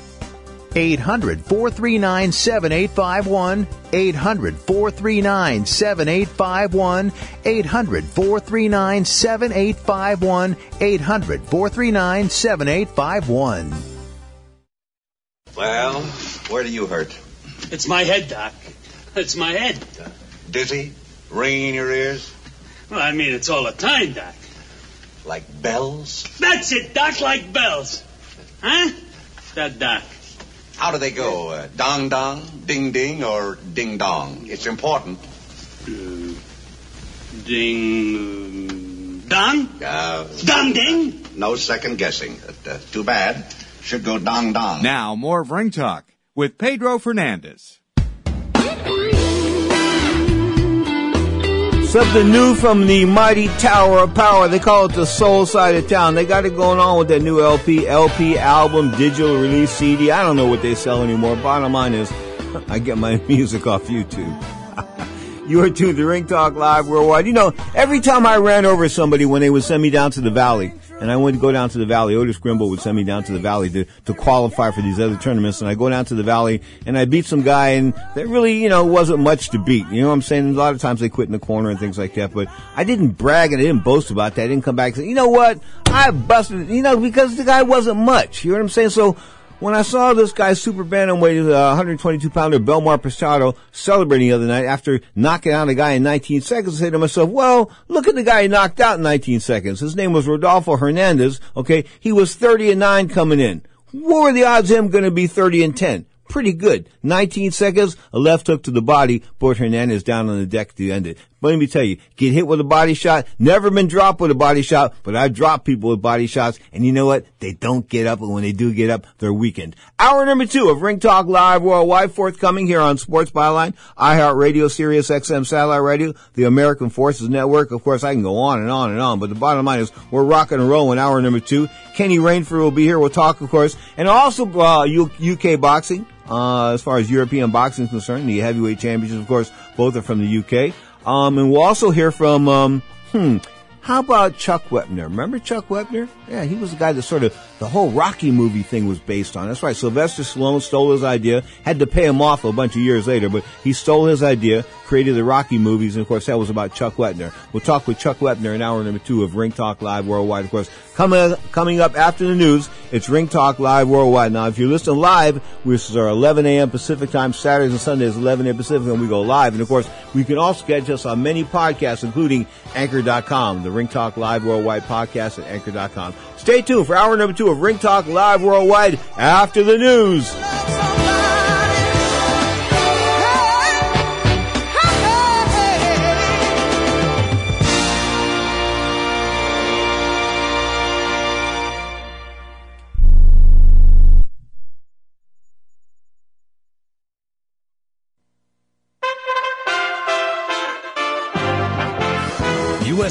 800 439 7851. 800 439 7851. 800 439 7851. 800 439 7851. Well, where do you hurt? It's my head, Doc. It's my head. Dizzy? Ringing in your ears? Well, I mean, it's all the time, Doc. Like bells? That's it, Doc, like bells. Huh? That Doc. How do they go? Uh, dong dong, ding ding, or ding dong? It's important. Uh, ding. Dong? Uh, dong ding? No second guessing. Uh, too bad. Should go dong dong. Now, more of Ring Talk with Pedro Fernandez. Something new from the mighty Tower of Power. They call it the soul side of town. They got it going on with that new LP, LP album, digital release CD. I don't know what they sell anymore. Bottom line is, I get my music off YouTube. you are tuned to Ring Talk Live Worldwide. You know, every time I ran over somebody when they would send me down to the valley, and I went to go down to the valley. Otis Grimble would send me down to the valley to, to qualify for these other tournaments. And I go down to the valley and I beat some guy and that really, you know, wasn't much to beat. You know what I'm saying? A lot of times they quit in the corner and things like that. But I didn't brag and I didn't boast about that. I didn't come back and say, you know what? I busted, you know, because the guy wasn't much. You know what I'm saying? So, when I saw this guy super bantamweight, uh, 122 pounder Belmar Pistado celebrating the other night after knocking out a guy in 19 seconds, I said to myself, well, look at the guy he knocked out in 19 seconds. His name was Rodolfo Hernandez. Okay. He was 30 and 9 coming in. What were the odds of him going to be 30 and 10? Pretty good. 19 seconds, a left hook to the body, put Hernandez down on the deck to end it. But let me tell you, get hit with a body shot, never been dropped with a body shot, but I've dropped people with body shots, and you know what? They don't get up, and when they do get up, they're weakened. Hour number two of Ring Talk Live Worldwide, forthcoming here on Sports Byline, iHeartRadio, Sirius XM Satellite Radio, the American Forces Network. Of course, I can go on and on and on, but the bottom line is we're rocking and rolling hour number two. Kenny Rainford will be here. We'll talk, of course, and also uh, UK boxing. Uh, as far as European boxing is concerned, the heavyweight championships, of course, both are from the UK. Um, and we'll also hear from, um, hmm, how about Chuck Wepner? Remember Chuck Wepner? Yeah, he was the guy that sort of the whole Rocky movie thing was based on. That's right. Sylvester Stallone stole his idea, had to pay him off a bunch of years later, but he stole his idea, created the Rocky movies, and of course that was about Chuck Wepner. We'll talk with Chuck Wepner in hour number two of Ring Talk Live Worldwide. Of course, coming coming up after the news, it's Ring Talk Live Worldwide. Now, if you're listening live, this is our 11 a.m. Pacific time, Saturdays and Sundays, 11 a.m. Pacific, and we go live. And of course, we can also catch us on many podcasts, including Anchor.com, the Ring Talk Live Worldwide podcast at Anchor.com. Stay tuned for hour number two of Ring Talk Live Worldwide after the news.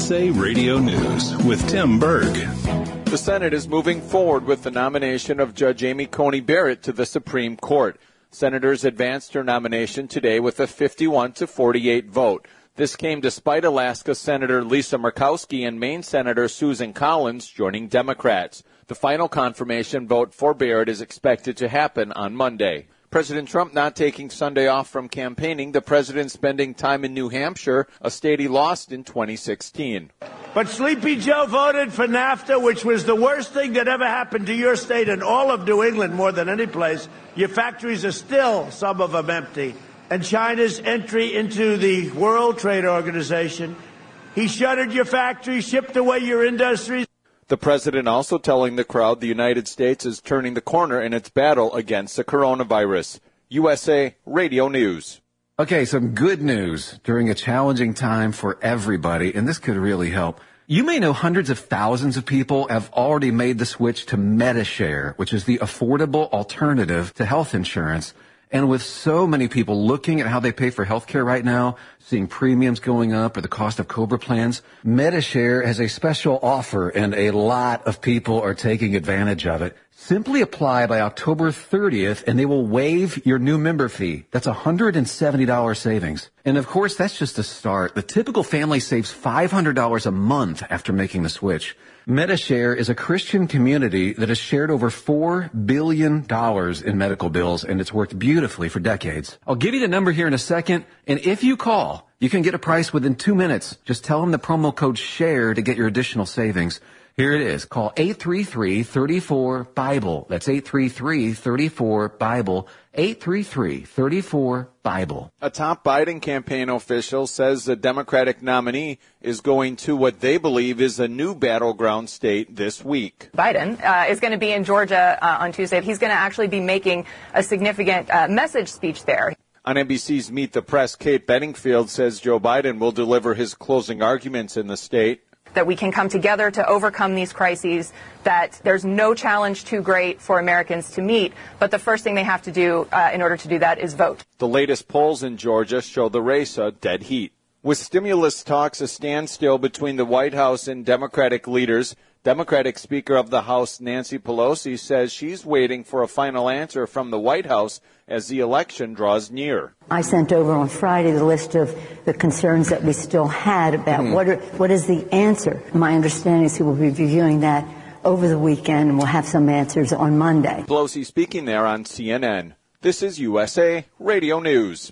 USA Radio News with Tim Berg. The Senate is moving forward with the nomination of Judge Amy Coney Barrett to the Supreme Court. Senators advanced her nomination today with a 51 to 48 vote. This came despite Alaska Senator Lisa Murkowski and Maine Senator Susan Collins joining Democrats. The final confirmation vote for Barrett is expected to happen on Monday. President Trump not taking Sunday off from campaigning, the president spending time in New Hampshire, a state he lost in 2016. But Sleepy Joe voted for NAFTA, which was the worst thing that ever happened to your state and all of New England more than any place. Your factories are still, some of them, empty. And China's entry into the World Trade Organization. He shuttered your factories, shipped away your industries. The president also telling the crowd the United States is turning the corner in its battle against the coronavirus. USA Radio News. Okay, some good news during a challenging time for everybody, and this could really help. You may know hundreds of thousands of people have already made the switch to Medi-Share, which is the affordable alternative to health insurance. And with so many people looking at how they pay for healthcare right now, seeing premiums going up or the cost of Cobra plans, Medi-Share has a special offer and a lot of people are taking advantage of it. Simply apply by October 30th and they will waive your new member fee. That's $170 savings. And of course, that's just a start. The typical family saves $500 a month after making the switch. Medi-Share is a Christian community that has shared over $4 billion in medical bills and it's worked beautifully for decades. I'll give you the number here in a second and if you call, you can get a price within two minutes. Just tell them the promo code SHARE to get your additional savings. Here it is. Call 833-34-BIBLE. That's 833-34-BIBLE. 833-34-BIBLE. A top Biden campaign official says the Democratic nominee is going to what they believe is a new battleground state this week. Biden uh, is going to be in Georgia uh, on Tuesday. He's going to actually be making a significant uh, message speech there. On NBC's Meet the Press, Kate Bedingfield says Joe Biden will deliver his closing arguments in the state that we can come together to overcome these crises, that there's no challenge too great for Americans to meet, but the first thing they have to do uh, in order to do that is vote. The latest polls in Georgia show the race a dead heat. With stimulus talks a standstill between the White House and Democratic leaders, Democratic Speaker of the House Nancy Pelosi says she's waiting for a final answer from the White House as the election draws near. I sent over on Friday the list of the concerns that we still had about mm-hmm. what are, what is the answer. My understanding is he will be reviewing that over the weekend and we'll have some answers on Monday. Pelosi speaking there on CNN. This is USA Radio News.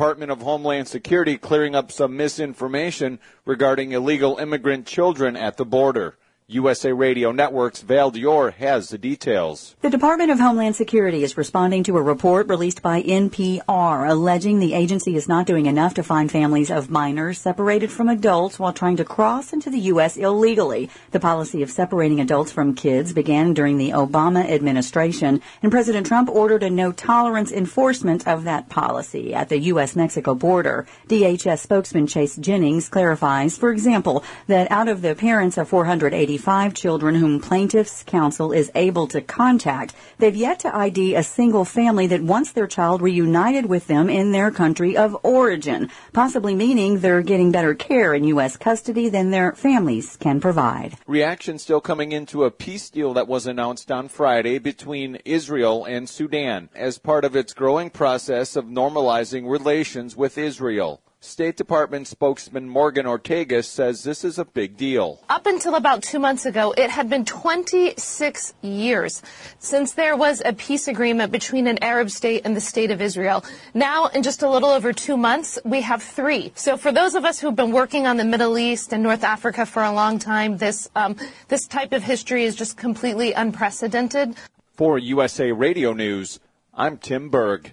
Department of Homeland Security clearing up some misinformation regarding illegal immigrant children at the border. USA Radio Network's Val Dior has the details. The Department of Homeland Security is responding to a report released by NPR alleging the agency is not doing enough to find families of minors separated from adults while trying to cross into the U.S. illegally. The policy of separating adults from kids began during the Obama administration, and President Trump ordered a no tolerance enforcement of that policy at the U.S. Mexico border. DHS spokesman Chase Jennings clarifies, for example, that out of the parents of 480 five children whom plaintiffs' counsel is able to contact. They've yet to ID a single family that wants their child reunited with them in their country of origin, possibly meaning they're getting better care in U.S. custody than their families can provide. Reaction still coming into a peace deal that was announced on Friday between Israel and Sudan as part of its growing process of normalizing relations with Israel. State Department spokesman Morgan Ortagus says this is a big deal. Up until about two months ago, it had been 26 years since there was a peace agreement between an Arab state and the state of Israel. Now, in just a little over two months, we have three. So for those of us who've been working on the Middle East and North Africa for a long time, this, um, this type of history is just completely unprecedented. For USA Radio News, I'm Tim Berg.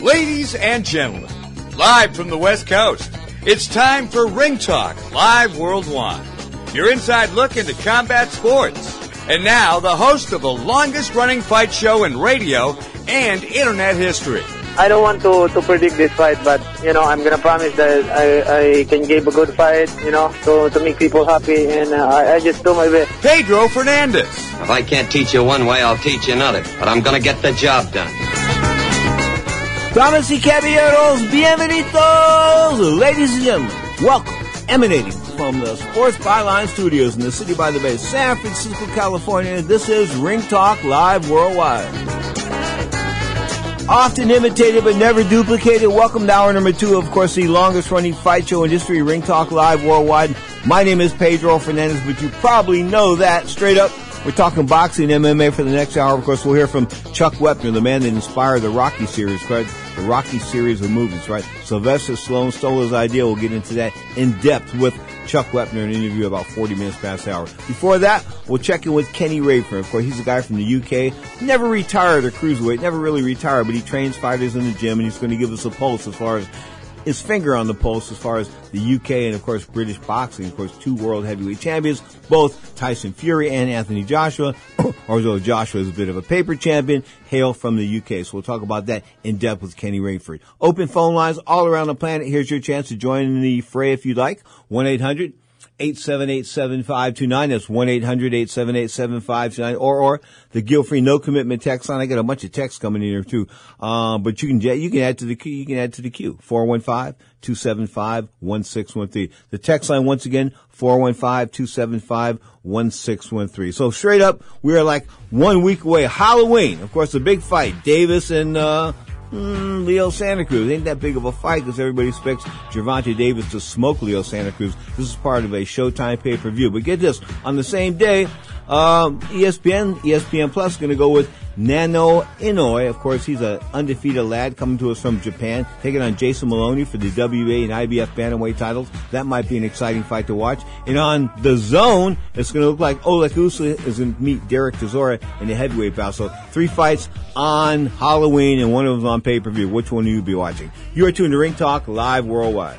Ladies and gentlemen, live from the West Coast, it's time for Ring Talk Live Worldwide. Your inside look into combat sports. And now, the host of the longest running fight show in radio and internet history. I don't want to, to predict this fight, but you know I'm gonna promise that I, I can give a good fight, you know, to, to make people happy, and uh, I, I just do my best. Pedro Fernandez. If I can't teach you one way, I'll teach you another, but I'm gonna get the job done. Damas y caballeros, bienvenidos! Ladies and gentlemen, welcome, emanating from the Sports Byline Studios in the City by the Bay, San Francisco, California. This is Ring Talk Live Worldwide. Often imitated but never duplicated. Welcome to hour number two, of course, the longest running fight show in history, Ring Talk Live Worldwide. My name is Pedro Fernandez, but you probably know that straight up. We're talking boxing MMA for the next hour. Of course, we'll hear from Chuck Wepner, the man that inspired the Rocky series, right? The Rocky series of movies, right? Sylvester Stallone stole his idea. We'll get into that in depth with Chuck Wepner, an interview about 40 minutes past the hour. Before that, we'll check in with Kenny Rainford. Of course, he's a guy from the UK. Never retired a cruiserweight, never really retired, but he trains fighters in the gym and he's going to give us a pulse as far as his finger on the pulse as far as the UK and of course British boxing. Of course, two world heavyweight champions, both Tyson Fury and Anthony Joshua, although Joshua is a bit of a paper champion, hail from the UK. So we'll talk about that in depth with Kenny Rainford. Open phone lines all around the planet. Here's your chance to join in the fray if you'd like. 1 800 878-7529. That's 1-800-878-7529. Or, or the guilt-free no commitment text line. I got a bunch of texts coming in here too. Uh, but you can, you can add to the queue, you can add to the queue. 415-275-1613. The text line once again, 415-275-1613. So straight up, we are like one week away. Halloween. Of course, the big fight. Davis and, uh, Mm, Leo Santa Cruz. Ain't that big of a fight because everybody expects Gervonta Davis to smoke Leo Santa Cruz. This is part of a Showtime pay-per-view. But get this, on the same day, um, ESPN, ESPN Plus going to go with Naoya Inoue. Of course, he's an undefeated lad coming to us from Japan, taking on Jason Moloney for the WA and IBF bantamweight titles. That might be an exciting fight to watch. And on the zone, it's going to look like Oleg is going to meet Derek Chisora in the heavyweight bout. So three fights on Halloween and one of them on pay-per-view. Which one will you be watching? You are tuned to Ring Talk live worldwide.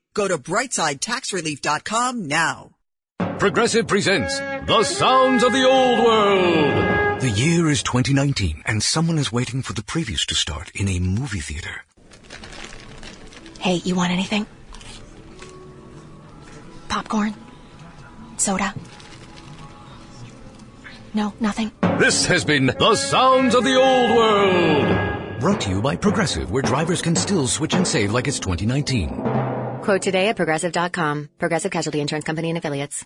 Go to brightsidetaxrelief.com now. Progressive presents The Sounds of the Old World. The year is 2019, and someone is waiting for the previews to start in a movie theater. Hey, you want anything? Popcorn? Soda? No, nothing? This has been The Sounds of the Old World. Brought to you by Progressive, where drivers can still switch and save like it's 2019. Quote today at progressive.com. Progressive Casualty Insurance Company and affiliates.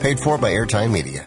Paid for by Airtime Media.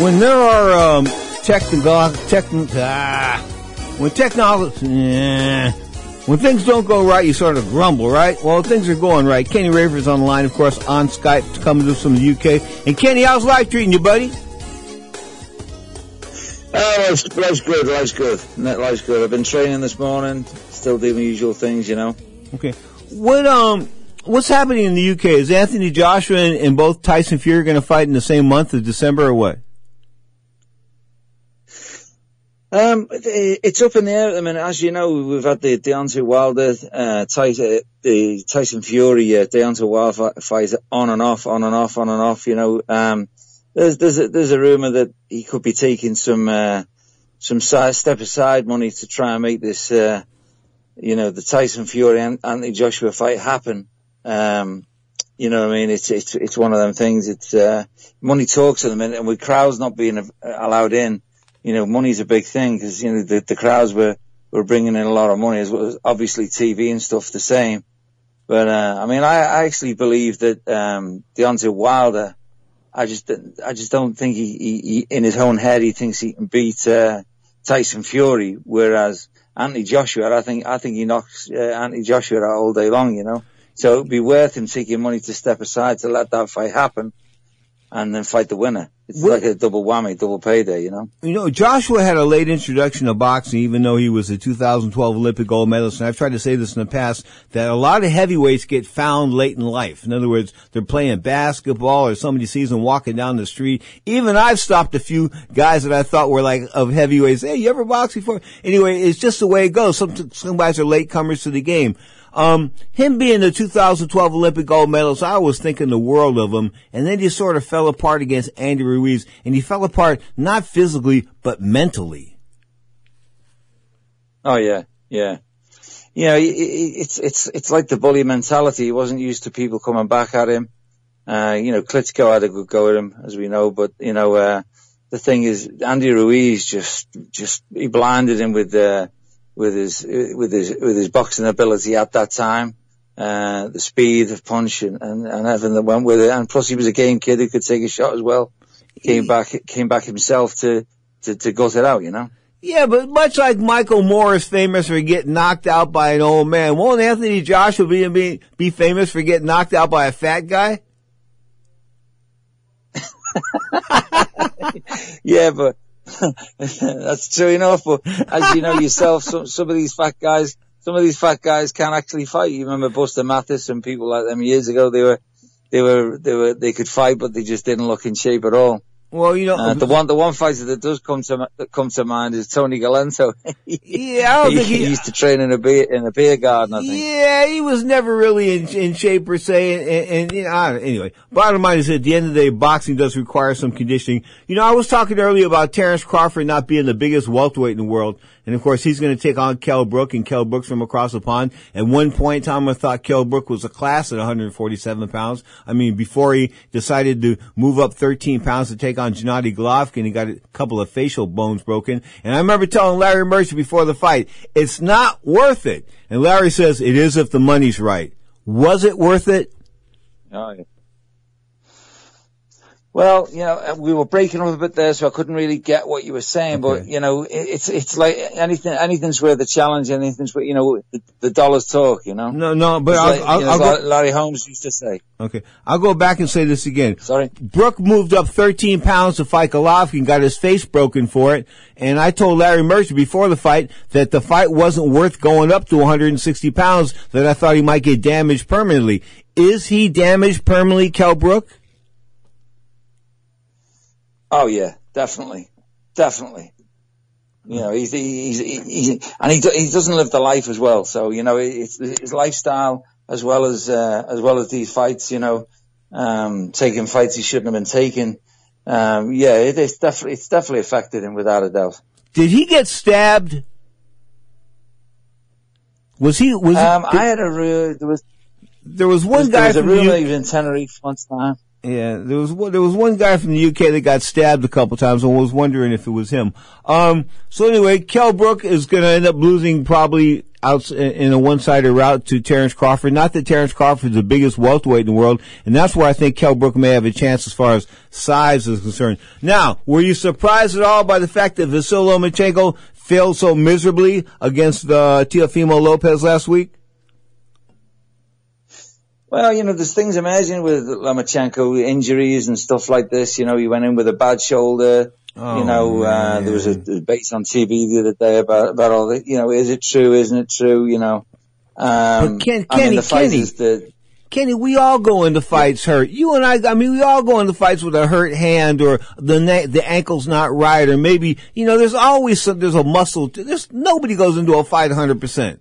When there are um, technical, techn, ah, when technology, eh, when things don't go right, you sort of grumble, right? Well, things are going right. Kenny Rainford's on the line, of course, on Skype come to us from the UK. And Kenny, how's life treating you, buddy? Oh, life's, life's good, life's good. Life's good. I've been training this morning, still doing the usual things, you know. Okay. What um, what's happening in the UK? Is Anthony Joshua and, and both Tyson Fury going to fight in the same month of December, or what? Um, it's up in the air at the minute. As you know, we've had the Deontay Wilder, uh, Tyson, the Tyson Fury, uh, Deontay Wilder fight on and off, on and off, on and off. You know, um, there's there's a, there's a rumor that he could be taking some uh, some side, step aside money to try and make this, uh, you know, the Tyson Fury and Anthony Joshua fight happen. Um, you know what I mean? It's, it's, it's one of them things. It's, uh, money talks at the minute and with crowds not being uh, allowed in, you know, money's a big thing because, you know, the, the crowds were, were bringing in a lot of money as well as obviously TV and stuff the same. But, uh, I mean, I, I actually believe that, um, Deontay Wilder, I just, I just don't think he, he, he, in his own head, he thinks he can beat, uh, Tyson Fury, whereas Anthony Joshua, I think, I think he knocks, uh, Anthony Joshua out all day long, you know? So it'd be worth him taking money to step aside to let that fight happen and then fight the winner. It's like a double whammy, double payday, you know? You know, Joshua had a late introduction to boxing, even though he was a 2012 Olympic gold medalist. And I've tried to say this in the past, that a lot of heavyweights get found late in life. In other words, they're playing basketball or somebody sees them walking down the street. Even I've stopped a few guys that I thought were like of heavyweights. Hey, you ever box before? Anyway, it's just the way it goes. Some, some guys are late comers to the game. Um, him being the 2012 Olympic gold medalist, I was thinking the world of him, and then he sort of fell apart against Andy Ruiz, and he fell apart not physically, but mentally. Oh yeah, yeah. You know, it's, it's, it's like the bully mentality. He wasn't used to people coming back at him. Uh, you know, Klitschko had a good go at him, as we know, but, you know, uh, the thing is, Andy Ruiz just, just, he blinded him with, uh, with his, with his, with his boxing ability at that time. Uh, the speed of punch and, and, and everything that went with it. And plus he was a game kid who could take a shot as well. Came back, came back himself to, to, to gut it out, you know? Yeah, but much like Michael Moore is famous for getting knocked out by an old man, won't Anthony Joshua be, be, be famous for getting knocked out by a fat guy? yeah, but that's true enough. But as you know yourself, some some of these fat guys, some of these fat guys can't actually fight. You remember Buster Mathis and people like them years ago? They were, they were, they were, they could fight, but they just didn't look in shape at all. Well, you know, Uh, the one, the one fighter that does come to that come to mind is Tony Galento. yeah, I don't he, think he- he used to train in a beer in a beer garden. I think. Yeah, he was never really in, in shape per se, and, and, and you know, I anyway. Bottom line is, at the end of the day, boxing does require some conditioning. You know, I was talking earlier about Terrence Crawford not being the biggest welterweight in the world, and of course, he's going to take on Kell Brook, and Kell Brook's from across the pond. At one point I thought Kell Brook was a class at 147 pounds. I mean, before he decided to move up 13 pounds to take on Gennady Golovkin, he got a couple of facial bones broken. And I remember telling Larry Merchant before the fight, it's not worth it. And Larry says, it is if the money's right. Was it worth it? Oh, yeah. Well, you know, uh, we were breaking up a bit there, so I couldn't really get what you were saying. But you know, it, it's it's like anything, anything's worth a challenge. Anything's worth, you know, the, the dollars talk. You know. No, no, but I'll, like, I'll, you know, I'll it's go. Larry Holmes used to say. Okay, I'll go back and say this again. Sorry. Brook moved up 13 pounds to fight Golovkin, got his face broken for it, and I told Larry Merchant before the fight that the fight wasn't worth going up to 160 pounds, that I thought he might get damaged permanently. Is he damaged permanently, Kell Brook? Oh yeah, definitely, definitely. You know, he's he's he's, he's and he he doesn't live the life as well. So you know, it's his lifestyle as well as uh, as well as these fights. You know, um, taking fights he shouldn't have been taking. Um, yeah, it is definitely it's definitely affected him without a doubt. Did he get stabbed? Was he, was Um, he, I had a there was there was one there guy was a from the rumor U- in Tenerife once time. Yeah, there was one, there was one guy from the UK that got stabbed a couple times. and was wondering if it was him. Um, so anyway, Kell Brook is going to end up losing probably out in a one-sided route to Terrence Crawford. Not that Terrence Crawford is the biggest welterweight in the world, and that's where I think Kell Brook may have a chance as far as size is concerned. Now, were you surprised at all by the fact that Vasil Lomachenko failed so miserably against uh, Teofimo Lopez last week? Well, you know, there's things emerging with Lomachenko, injuries and stuff like this. You know, he went in with a bad shoulder. Oh, you know, uh, there was a debate on TV the other day about, about all the, you know, is it true, isn't it true, you know. Um, But Ken- I mean, Kenny, the fight Kenny, is the, Kenny, we all go into fights hurt. You and I, I mean, we all go into fights with a hurt hand or the na- the ankle's not right or maybe, you know, there's always some, there's a muscle. There's, nobody goes into a fight 100%.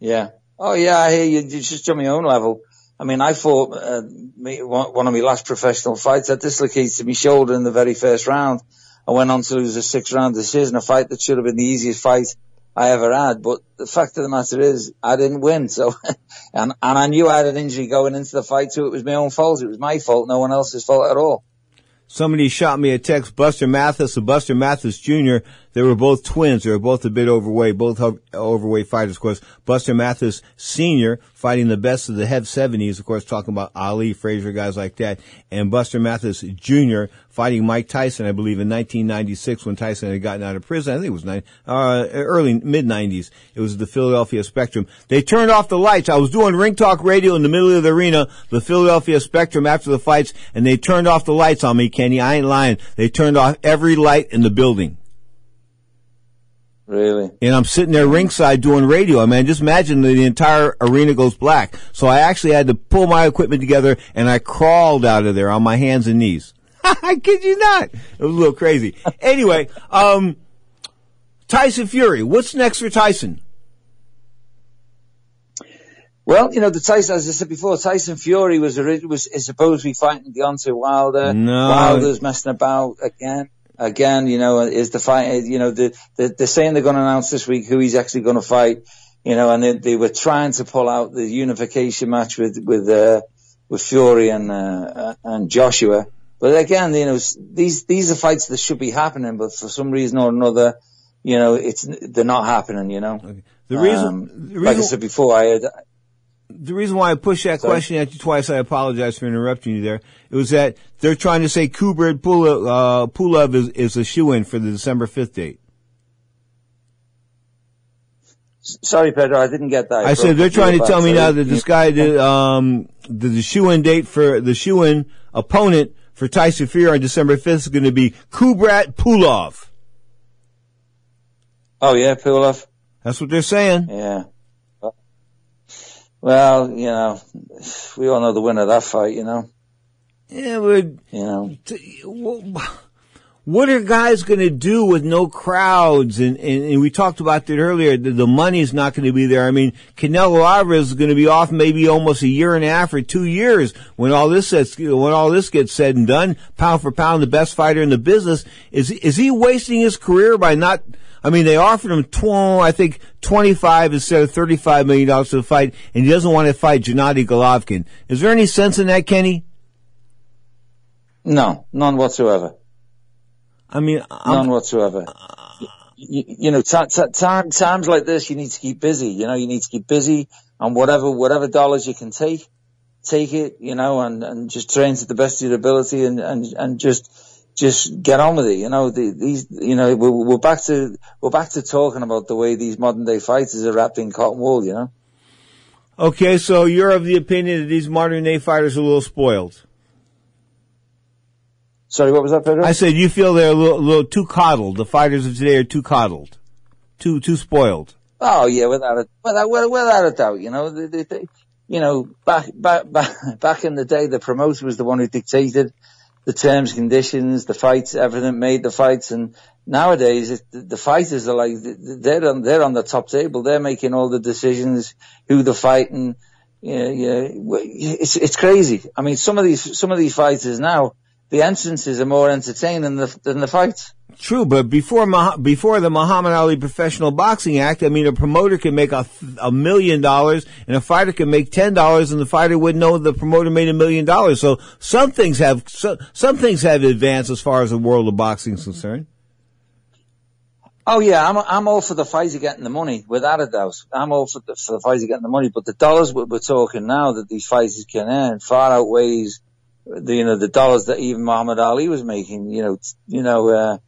Yeah. Oh yeah, I hear you. It's just on my own level. I mean, I fought uh, me, one of my last professional fights. I dislocated my shoulder in the very first round. I went on to lose a six round decision, a fight that should have been the easiest fight I ever had. But the fact of the matter is, I didn't win. So, and, and I knew I had an injury going into the fight, so it was my own fault. It was my fault, no one else's fault at all. Somebody shot me a text, Buster Mathis and Buster Mathis Jr. They were both twins. They were both a bit overweight, both overweight fighters, of course. Buster Mathis Sr. fighting the best of the head 70s, of course, talking about Ali, Frazier, guys like that. And Buster Mathis Jr. fighting Mike Tyson, I believe, in 1996 when Tyson had gotten out of prison. I think it was uh, early, mid 90s. It was the Philadelphia Spectrum. They turned off the lights. I was doing ring talk radio in the middle of the arena, the Philadelphia Spectrum after the fights, and they turned off the lights on me, Kenny. I ain't lying. They turned off every light in the building. Really? And I'm sitting there ringside doing radio. I mean, just imagine the entire arena goes black. So I actually had to pull my equipment together and I crawled out of there on my hands and knees. I kid you not. It was a little crazy. anyway, um, Tyson Fury. What's next for Tyson? Well, you know, the Tyson, as I said before, Tyson Fury was was is supposed to be fighting Deontay Wilder. No. Wilder's messing about again again, you know, is the fight, you know, the, the, they're saying they're going to announce this week who he's actually going to fight, you know, and they, they were trying to pull out the unification match with, with, uh, with Fury and, uh, and Joshua. But again, you know, these, these are fights that should be happening, but for some reason or another, you know, it's, they're not happening, you know. Okay. The reason, um, the reason, like I said before, I had, the reason why I pushed that Sorry? question at you twice, I apologize for interrupting you there. It was that they're trying to say Kubrat Pulev, uh, Pulev is, is a shoe-in for the December 5th date. Sorry, Pedro, I didn't get that. I, I said they're trying to tell me now that this guy, did, um, the, the shoe-in date for the shoe-in opponent for Tyson Fury on December 5th is going to be Kubrat Pulev. Oh yeah, Pulev. That's what they're saying. Yeah. Well, you know, we all know the winner of that fight, you know. Yeah, but you know, what are guys going to do with no crowds? And, and, and, we talked about that earlier. The, the money's not going to be there. I mean, Canelo Alvarez is going to be off maybe almost a year and a half or two years when all this gets when all this gets said and done. Pound for pound, the best fighter in the business. Is is he wasting his career by not? I mean, they offered him, tw- I think, 25 instead of $35 million to fight, and he doesn't want to fight Gennady Golovkin. Is there any sense in that, Kenny? No, none whatsoever. I mean, I'm, none whatsoever. You, you know, t- t- t- times like this, you need to keep busy. You know, you need to keep busy and whatever whatever dollars you can take, take it. You know, and and just train to the best of your ability, and and and just just get on with it. You know, the, these, you know, we're, we're, back to, we're back to talking about the way these modern day fighters are wrapped in cotton wool, you know? Okay, so you're of the opinion that these modern day fighters are a little spoiled. Sorry, what was that, Pedro? I said you feel they're a little, a little too coddled. The fighters of today are too coddled, too too spoiled. Oh yeah, without a without, without a doubt. You know, they, they, they, you know, back back back back in the day, the promoter was the one who dictated the terms, conditions, the fights, everything made the fights. And nowadays, it, the fighters are like they're on they're on the top table. They're making all the decisions, who they're fighting. Yeah, yeah, it's it's crazy. I mean, some of these some of these fighters now, the entrances are more entertaining than the than the fights. True, but before before the Muhammad Ali Professional Boxing Act, I mean, a promoter can make a, a million dollars and a fighter can make ten dollars, and the fighter wouldn't know the promoter made a million dollars. So some things have so, some things have advanced as far as the world of boxing is concerned. Oh yeah, I'm I'm all for the fighter getting the money, without a doubt. I'm all for the, for the fighter getting the money, but the dollars we're, we're talking now that these fighters can earn far outweighs the you know the dollars that even Muhammad Ali was making. You know, you know. Uh,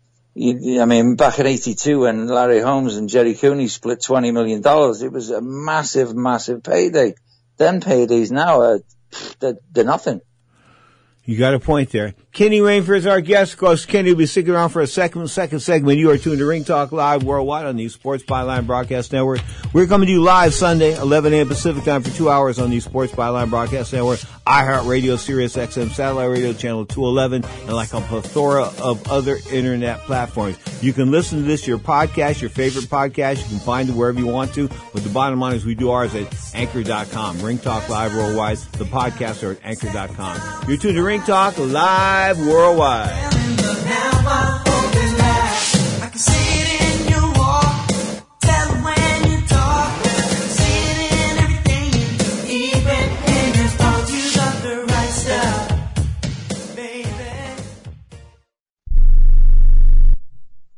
I mean, back in 82 when Larry Holmes and Jerry Cooney split $20 million, it was a massive, massive payday. Then paydays now are, they're, they're nothing. You got a point there. Kenny Rainford is our guest. Of course, Kenny will be sticking around for a second, second segment. You are tuned to Ring Talk Live worldwide on the Sports Byline Broadcast Network. We're coming to you live Sunday, 11 a.m. Pacific time for two hours on the Sports Byline Broadcast Network, iHeartRadio, Sirius XM, Satellite Radio Channel 211, and like a plethora of other internet platforms. You can listen to this, your podcast, your favorite podcast. You can find it wherever you want to. But the bottom line is we do ours at anchor.com. Ring Talk Live worldwide. The podcasts are at anchor.com. You're tuned to Ring Talk Live worldwide.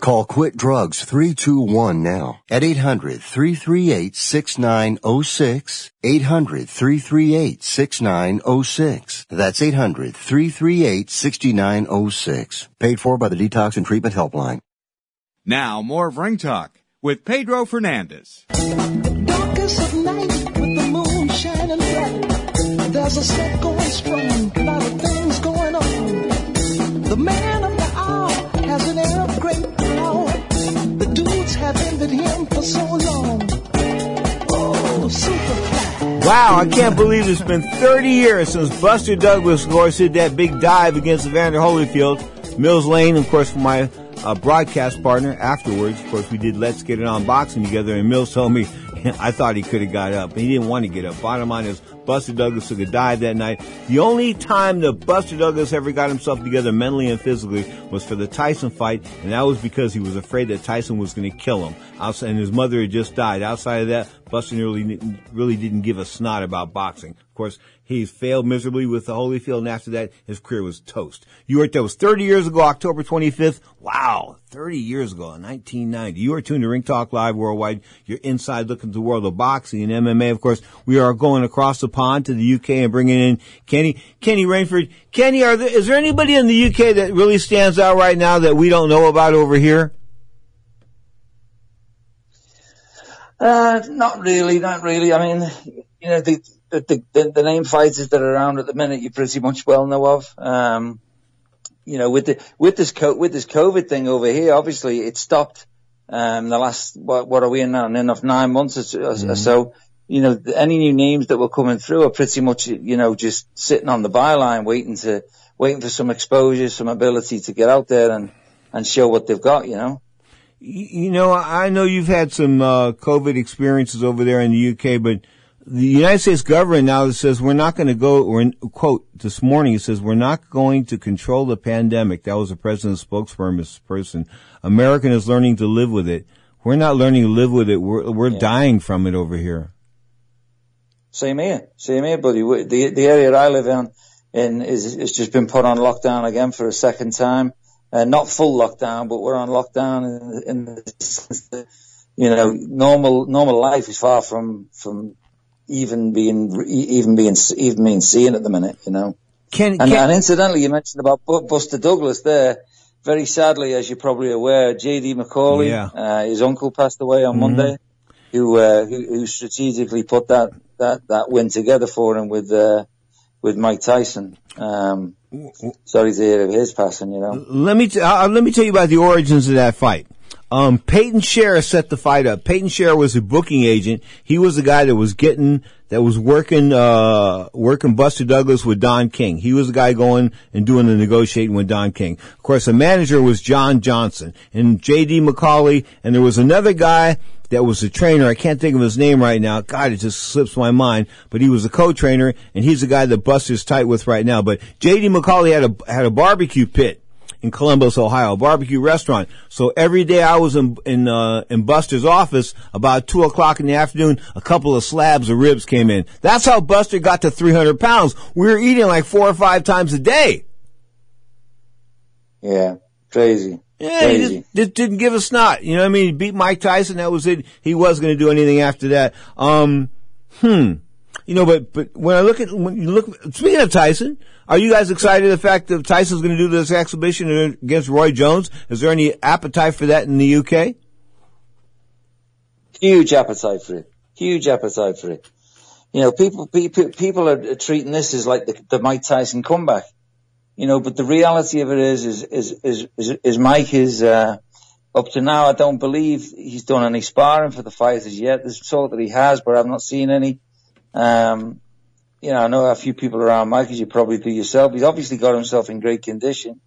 Call Quit Drugs 321 now at 800-338-6906. 800-338-6906. That's 800-338-6906. Paid for by the Detox and Treatment Helpline. Now, more of Ring Talk with Pedro Fernandez. Darkest of night with the moon shining bright. There's a set going strong, a lot of things going on. The man envied him for so long. Oh, Superfly. Wow, I can't believe it's been 30 years since Buster Douglas, of course, did that big dive against Evander Holyfield. Mills Lane, of course, for my uh, broadcast partner afterwards. Of course, we did Let's Get It On Boxing together, and Mills told me I thought he could have got up. He didn't want to get up. Bottom line is, Buster Douglas took a dive that night. The only time that Buster Douglas ever got himself together mentally and physically was for the Tyson fight, and that was because he was afraid that Tyson was going to kill him. and his mother had just died. Outside of that, Buster really, really didn't give a snot about boxing. Of course, he failed miserably with the Holyfield, and after that, his career was toast. You were that was 30 years ago, October 25th. Wow, 30 years ago, in 1990. You are tuned to Ring Talk Live Worldwide. You're inside looking at the world of boxing and MMA. Of course, we are going across the pond to the UK and bringing in Kenny Kenny Rainford. Kenny, are there, is there anybody in the UK that really stands out right now that we don't know about over here? Uh, not really, not really. I mean, you know, the, the, the, the name fighters that are around at the minute, you pretty much well know of. Um, you know, with the, with this, co- with this COVID thing over here, obviously it stopped, um, the last, what, what are we in now? In of nine months or, or Mm-hmm. so. You know, any new names that were coming through are pretty much, you know, just sitting on the byline waiting to, waiting for some exposure, some ability to get out there and, and show what they've got, you know? You know, I know you've had some uh, COVID experiences over there in the UK, but the United States government now says we're not going to go. Or in, quote this morning, it says we're not going to control the pandemic. That was the president's spokesperson. American is learning to live with it. We're not learning to live with it. We're we're dying from it over here. Same here, same here, buddy. The the area I live in, in is it's just been put on lockdown again for a second time. Uh, not full lockdown, but we're on lockdown in, in the you know, normal normal life is far from from even being even being even being seen at the minute. You know. Can, and, and incidentally, you mentioned about Buster Douglas there. Very sadly, as you're probably aware, J.D. McCauley, Yeah. uh, his uncle passed away on Mhm. Monday, who, uh, who who strategically put that that that win together for him with uh, with Mike Tyson. Um, sorry to hear of his passing. You know. Let me t- uh, let me tell you about the origins of that fight. Um, Peyton Scherer set the fight up. Peyton Scherer was a booking agent. He was the guy that was getting that was working uh working Buster Douglas with Don King. He was the guy going and doing the negotiating with Don King. Of course, the manager was John Johnson and J.D. McCauley, and there was another guy that was a trainer. I can't think of his name right now. God, it just slips my mind. But he was a co-trainer, and he's the guy that Buster's tight with right now. But J.D. McCauley had a had a barbecue pit in Columbus, Ohio, barbecue restaurant. So every day I was in in, uh, in Buster's office about two o'clock in the afternoon. A couple of slabs of ribs came in. That's how Buster got to 300 pounds. We were eating like four or five times a day. Yeah, crazy. Yeah, he just, just didn't give a snot. You know what I mean? He beat Mike Tyson. That was it. He was going to do anything after that. Um, hmm. You know, but, but when I look at, when you look, speaking of Tyson, are you guys excited the fact that Tyson's going to do this exhibition against Roy Jones? Is there any appetite for that in the UK? Huge appetite for it. Huge appetite for it. You know, people people people are treating this as like the, the Mike Tyson comeback. You know, but the reality of it is is is is is, is Mike is uh, up to now. I don't believe he's done any sparring for the fighters yet. There's talk that he has, but I've not seen any. Um, you know, I know a few people around Mike, as you probably do yourself. He's obviously got himself in great condition,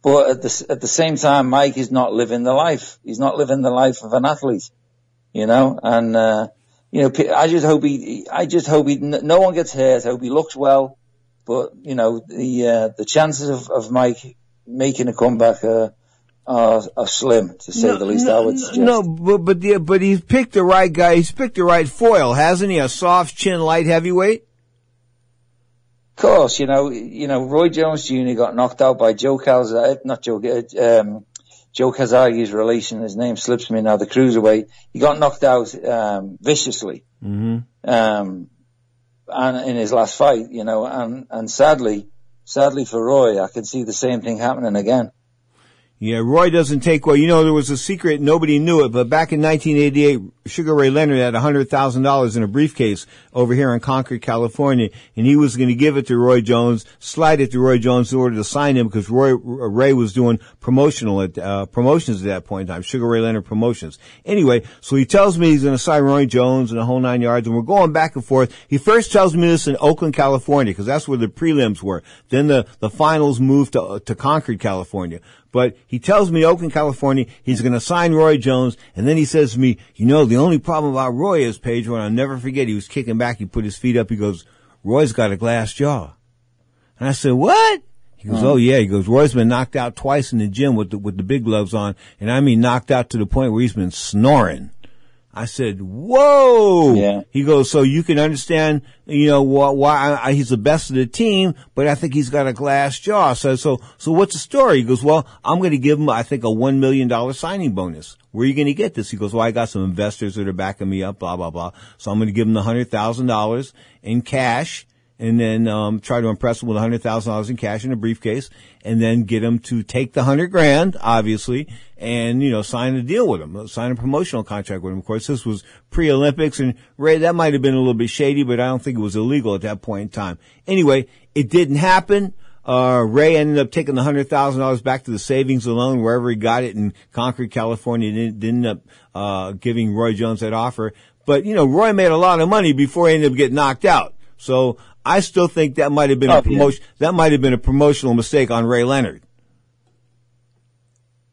but at the at the same time, Mike is not living the life. He's not living the life of an athlete. You know, and uh, you know, I just hope he. I just hope he. No one gets hurt. I hope he looks well. But you know, the uh, the chances of, of Mike making a comeback are, are, are slim, to say the least. I would suggest. No, but but yeah, but he's picked the right guy. He's picked the right foil, hasn't he? A soft chin light heavyweight. Of course, you know, you know, Roy Jones Jr. got knocked out by Joe Calzaghe, not Joe, uh, um, Joe Calzaghe's relation. His name slips me now. The cruiserweight. He got knocked out um, viciously. Mm-hmm. um, and in his last fight, you know, and, and sadly, sadly for Roy, I can see the same thing happening again. Yeah, Roy doesn't take well. You know, there was a secret, nobody knew it, but back in 1988, Sugar Ray Leonard had $100,000 in a briefcase over here in Concord, California, and he was going to give it to Roy Jones, slide it to Roy Jones in order to sign him because Roy, Ray was doing promotional at, uh, promotions at that point in time, Sugar Ray Leonard promotions. Anyway, so he tells me he's going to sign Roy Jones and the whole nine yards, and we're going back and forth. He first tells me this in Oakland, California, because that's where the prelims were. Then the, the finals moved to, to Concord, California. But he tells me Oakland, California, he's going to sign Roy Jones. And then he says to me, you know, the only problem about Roy is, Page, when I'll never forget, he was kicking back. He put his feet up. He goes, Roy's got a glass jaw. And I said, what? He goes, uh-huh. oh yeah. He goes, Roy's been knocked out twice in the gym with the, with the big gloves on. And I mean knocked out to the point where he's been snoring. I said, whoa. Yeah. He goes, so you can understand, you know, why, why I, I- he's the best of the team, but I think he's got a glass jaw. So, so, so what's the story? He goes, well, I'm going to give him, I think, a $1 million signing bonus. Where are you going to get this? He goes, well, I got some investors that are backing me up, blah, blah, blah. So I'm going to give him the $100,000 in cash and then um, try to impress him with hundred thousand dollars in cash in a briefcase, and then get him to take the hundred grand, obviously, and you know sign a deal with him, sign a promotional contract with him. Of course, this was pre-Olympics, and Ray, that might have been a little bit shady, but I don't think it was illegal at that point in time. Anyway, it didn't happen. Uh, Ray ended up taking the hundred thousand dollars back to the savings alone, wherever he got it in Concord, California. Didn't, didn't end up uh, giving Roy Jones that offer, but you know Roy made a lot of money before he ended up getting knocked out. So I still think that might have been Oh, a promotion. That might have been a promotional mistake on Ray Leonard.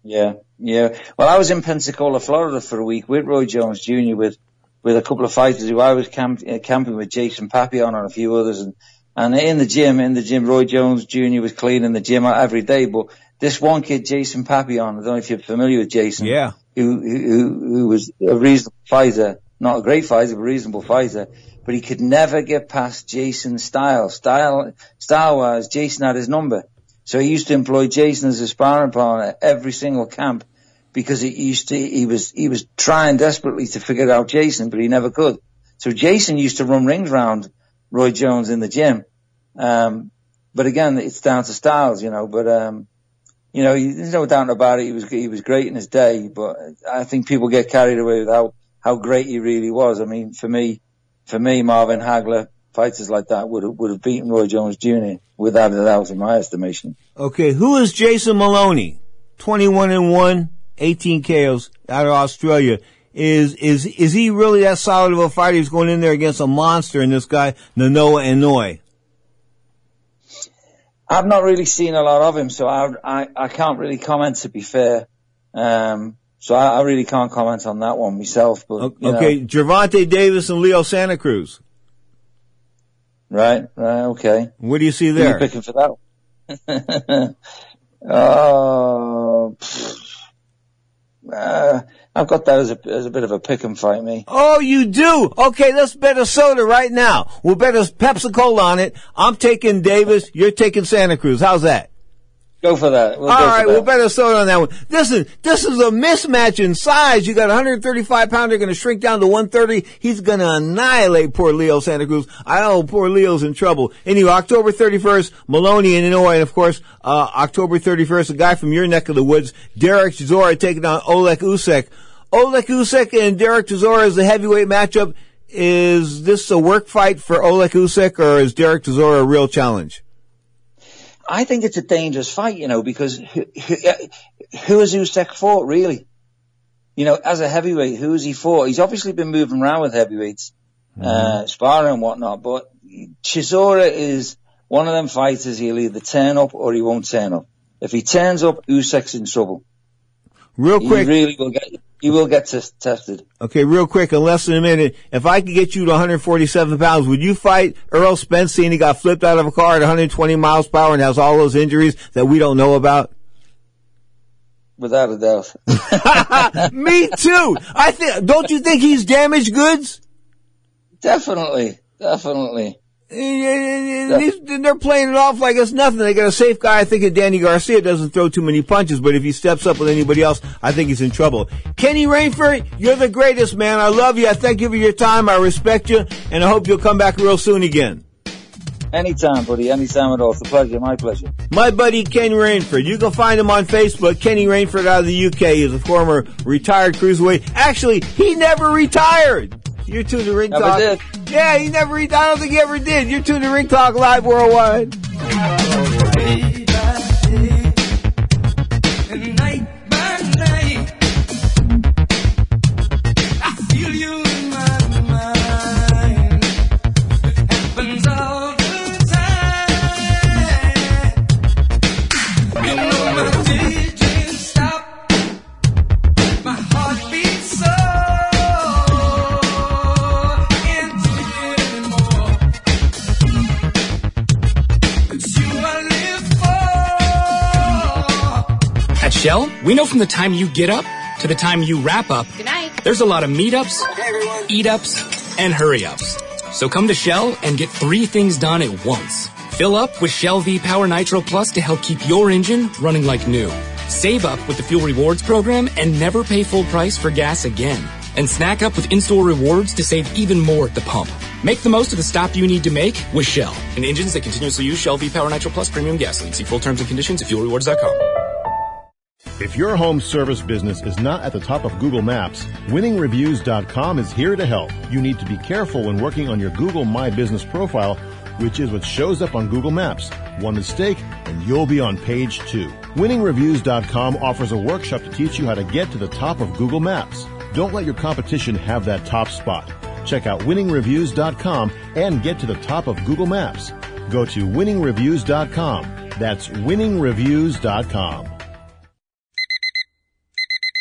Yeah, yeah. Well, I was in Pensacola, Florida for a week with Roy Jones Jr. with with a couple of fighters who I was camp, uh, camping with Jason Papillon and a few others, and and in the gym, in the gym, Roy Jones Jr. was cleaning the gym out every day. But this one kid, Jason Papillon, I don't know if you're familiar with Jason. Yeah. Who who who was a reasonable fighter, not a great fighter, but a reasonable fighter. But he could never get past Jason style. Style style wise, Jason had his number. So he used to employ Jason as a sparring partner every single camp because he used to, he was, he was trying desperately to figure out Jason, but he never could. So Jason used to run rings round Roy Jones in the gym. Um, but again, it's down to styles, you know, but, um, you know, he- there's no doubt about it. He was, he was great in his day, but I think people get carried away with how, how great he really was. I mean, for me, for me, Marvin Hagler, fighters like that would have, would have beaten Roy Jones Jr. without a doubt in my estimation. Okay, who is Jason Moloney? 21 and 1, 18 KOs out of Australia. Is, is, is he really that solid of a fighter? He's going in there against a monster in this guy, Naoya Inoue. I've not really seen a lot of him, so I, I, I can't really comment to be fair. Um, so I, I really can't comment on that one myself, but, you Okay, know, Gervonta Davis and Leo Santa Cruz. right, right, okay. What do you see Who you there? picking for that one? Oh, pfft. uh, I've got that as a, as a bit of a pick and fight, me. Oh, you do? Okay, let's bet a soda right now. We'll bet a Pepsi Cola on it. I'm taking Davis, you're taking Santa Cruz. How's that? Go for that. We'll All right, that. we'll bet a soda on that one. This is this is a mismatch in size. You got a 135 pounder going to shrink down to 130. He's going to annihilate poor Leo Santa Cruz. I know poor Leo's in trouble. Anyway, October 31st, Moloney in Illinois, and of course, uh, October 31st, a guy from your neck of the woods, Derek Chisora taking on Oleg Usyk. Oleg Usyk and Derek Chisora is the heavyweight matchup. Is this a work fight for Oleg Usyk, or is Derek Chisora a real challenge? I think it's a dangerous fight, you know, because who, who, who has Usyk fought really? You know, as a heavyweight, who has he fought? He's obviously been moving around with heavyweights, uh, sparring and whatnot, but Chisora is one of them fighters. He'll either turn up or he won't turn up. If he turns up, Usyk's in trouble. Real quick. He really will get, he will get tes- tested. Okay, real quick, in less than a minute, if I could get you to 147 pounds, would you fight Errol Spence and he got flipped out of a car at 120 miles per hour and has all those injuries that we don't know about? Without a doubt. Me too! I think, don't you think he's damaged goods? Definitely, definitely. These- They're playing it off like it's nothing. They got a safe guy. I think that Danny Garcia doesn't throw too many punches, but if he steps up with anybody else, I think he's in trouble. Kenny Rainford, you're the greatest, man. I love you. I thank you for your time. I respect you, and I hope you'll come back real soon again. Anytime, buddy. Anytime at all. It's a pleasure. My pleasure. My buddy Kenny Rainford. You can find him on Facebook. Kenny Rainford out of the UK is a former retired cruiserweight. Actually, he never retired. You're tuned to Ring Never Talk. did. Yeah, he never. I don't think he ever did. You're tuned to Ring Talk Live Worldwide. Shell, we know from the time you get up to the time you wrap up, Good night. There's a lot of meetups, eat ups, and hurry ups. So come to Shell and get three things done at once. Fill up with Shell V Power Nitro Plus to help keep your engine running like new. Save up with the Fuel Rewards program and never pay full price for gas again. And snack up with in-store rewards to save even more at the pump. Make the most of the stop you need to make with Shell. And engines that continuously use Shell V Power Nitro Plus Premium Gasoline. See full terms and conditions at fuelrewards.com. If your home service business is not at the top of Google Maps, winningreviews.com is here to help. You need to be careful when working on your Google My Business profile, which is what shows up on Google Maps. One mistake and you'll be on page two. Winningreviews.com offers a workshop to teach you how to get to the top of Google Maps. Don't let your competition have that top spot. Check out winningreviews.com and get to the top of Google Maps. Go to winningreviews.com. That's winningreviews.com.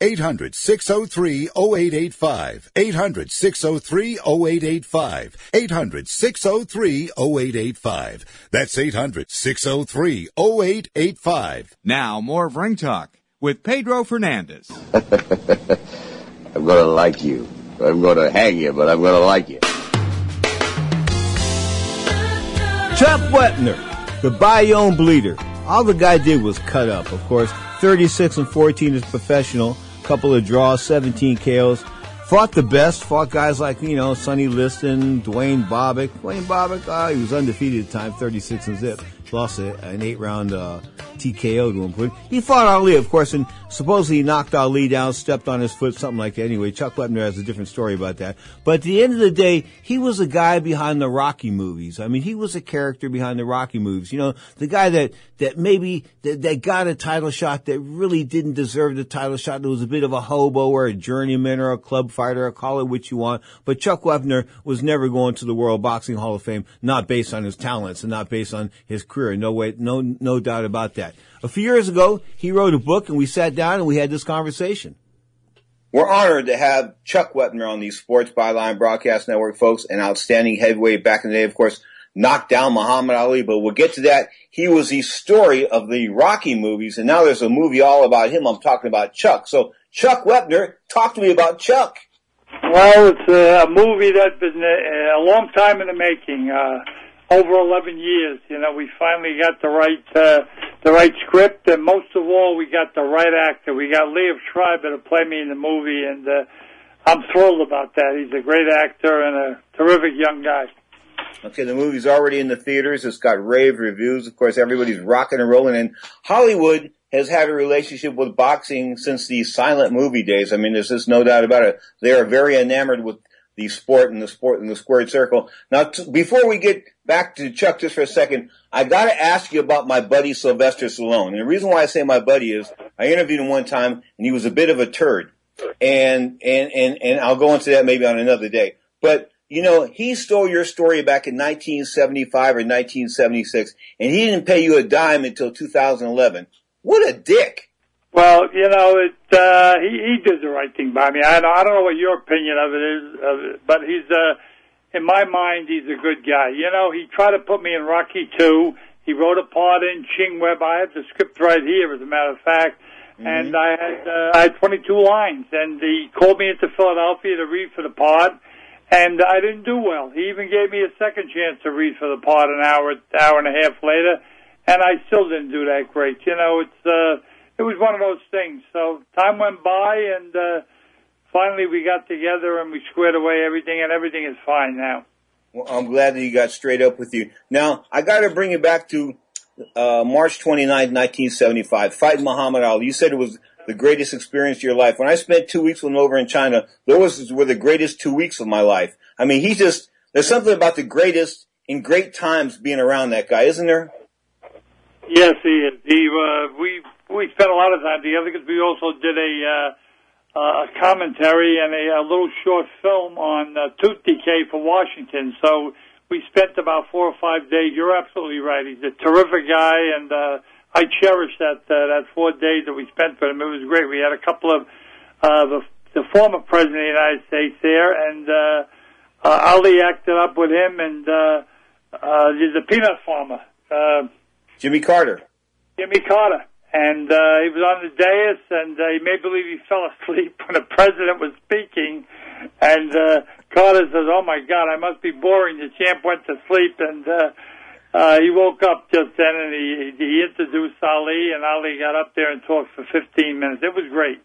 800 603 0885. 800 603 0885. 800 603 0885. That's 800 603 0885. Now, more of Ring Talk with Pedro Fernandez. I'm gonna like you. I'm gonna hang you, but I'm gonna like you. Chuck Wepner, the Bayonne bleeder. All the guy did was cut up, of course. 36 and 14 is professional. Couple of draws, 17 KOs. Fought the best. Fought guys like, you know, Sonny Liston, Duane Bobick. Duane Bobick, uh, he was undefeated at the time, 36 and zip. Lost an eight round, uh, TKO to him. He fought Ali, of course, and supposedly knocked Ali down, stepped on his foot, something like that. Anyway, Chuck Wepner has a different story about that. But at the end of the day, he was a guy behind the Rocky movies. I mean, he was a character behind the Rocky movies. You know, the guy that, that maybe, that, that got a title shot that really didn't deserve the title shot. That was a bit of a hobo or a journeyman or a club fighter or call it what you want. But Chuck Wepner was never going to the World Boxing Hall of Fame, not based on his talents and not based on his career. No way, no, no doubt about that. A few years ago, he wrote a book and we sat down and we had this conversation. We're honored to have Chuck Wepner on the Sports Byline Broadcast Network, folks. An outstanding heavyweight back in the day, of course, knocked down Muhammad Ali, but we'll get to that. He was the story of the Rocky movies, and now there's a movie all about him. I'm talking about Chuck. So, Chuck Wepner, talk to me about Chuck. Well, it's a, a movie that's been a, a long time in the making. Uh, over 11 years. You know, we finally got the right uh, the right script, and most of all, we got the right actor. We got Liev Schreiber to play me in the movie, and uh, I'm thrilled about that. He's a great actor and a terrific young guy. Okay, the movie's already in the theaters. It's got rave reviews. Of course, everybody's rocking and rolling, and Hollywood has had a relationship with boxing since the silent movie days. I mean, there's just no doubt about it. They are very enamored with the sport and the sport and the squared circle. Now, t- before we get back to Chuck just for a second, I got to ask you about my buddy Sylvester Stallone. And the reason why I say my buddy is I interviewed him one time and he was a bit of a turd. and and and and I'll go into that maybe on another day. But you know, he stole your story back in 1975 or 1976, and he didn't pay you a dime until 2011. What a dick! Well, you know, it, uh, he, he did the right thing by me. I don't, I don't know what your opinion of it is, of it, but he's, uh, in my mind, he's a good guy. You know, he tried to put me in Rocky 2. He wrote a part in Ching Web. I have the script right here, as a matter of fact. Mm-hmm. And I had, uh, I had 22 lines. And he called me into Philadelphia to read for the part. And I didn't do well. He even gave me a second chance to read for the part an hour, hour and a half later. And I still didn't do that great. You know, it's, uh, it was one of those things. So time went by and, uh, finally we got together and we squared away everything and everything is fine now. Well, I'm glad that he got straight up with you. Now, I got to bring you back to uh, March 29, 1975, fighting Muhammad Ali. You said it was the greatest experience of your life. When I spent two weeks with him over in China, those were the greatest two weeks of my life. I mean, he just, there's something about the greatest in great times being around that guy, isn't there? Yes, he is. He, uh, we, we spent a lot of time together because we also did a, uh, uh, a commentary and a, a little short film on uh, tooth decay for Washington. So we spent about four or five days. You're absolutely right. He's a terrific guy, and uh, I cherish that uh, that four days that we spent with him. It was great. We had a couple of uh, the, the former president of the United States there, and uh, uh, Ali acted up with him, and uh, uh, he's a peanut farmer. Uh, Jimmy Carter. Jimmy Carter. And uh, he was on the dais, and uh, he made believe he fell asleep when the president was speaking. And uh, Carter says, "Oh my God, I must be boring." The champ went to sleep, and uh, uh, he woke up just then, and he he introduced Ali, and Ali got up there and talked for 15 minutes. It was great.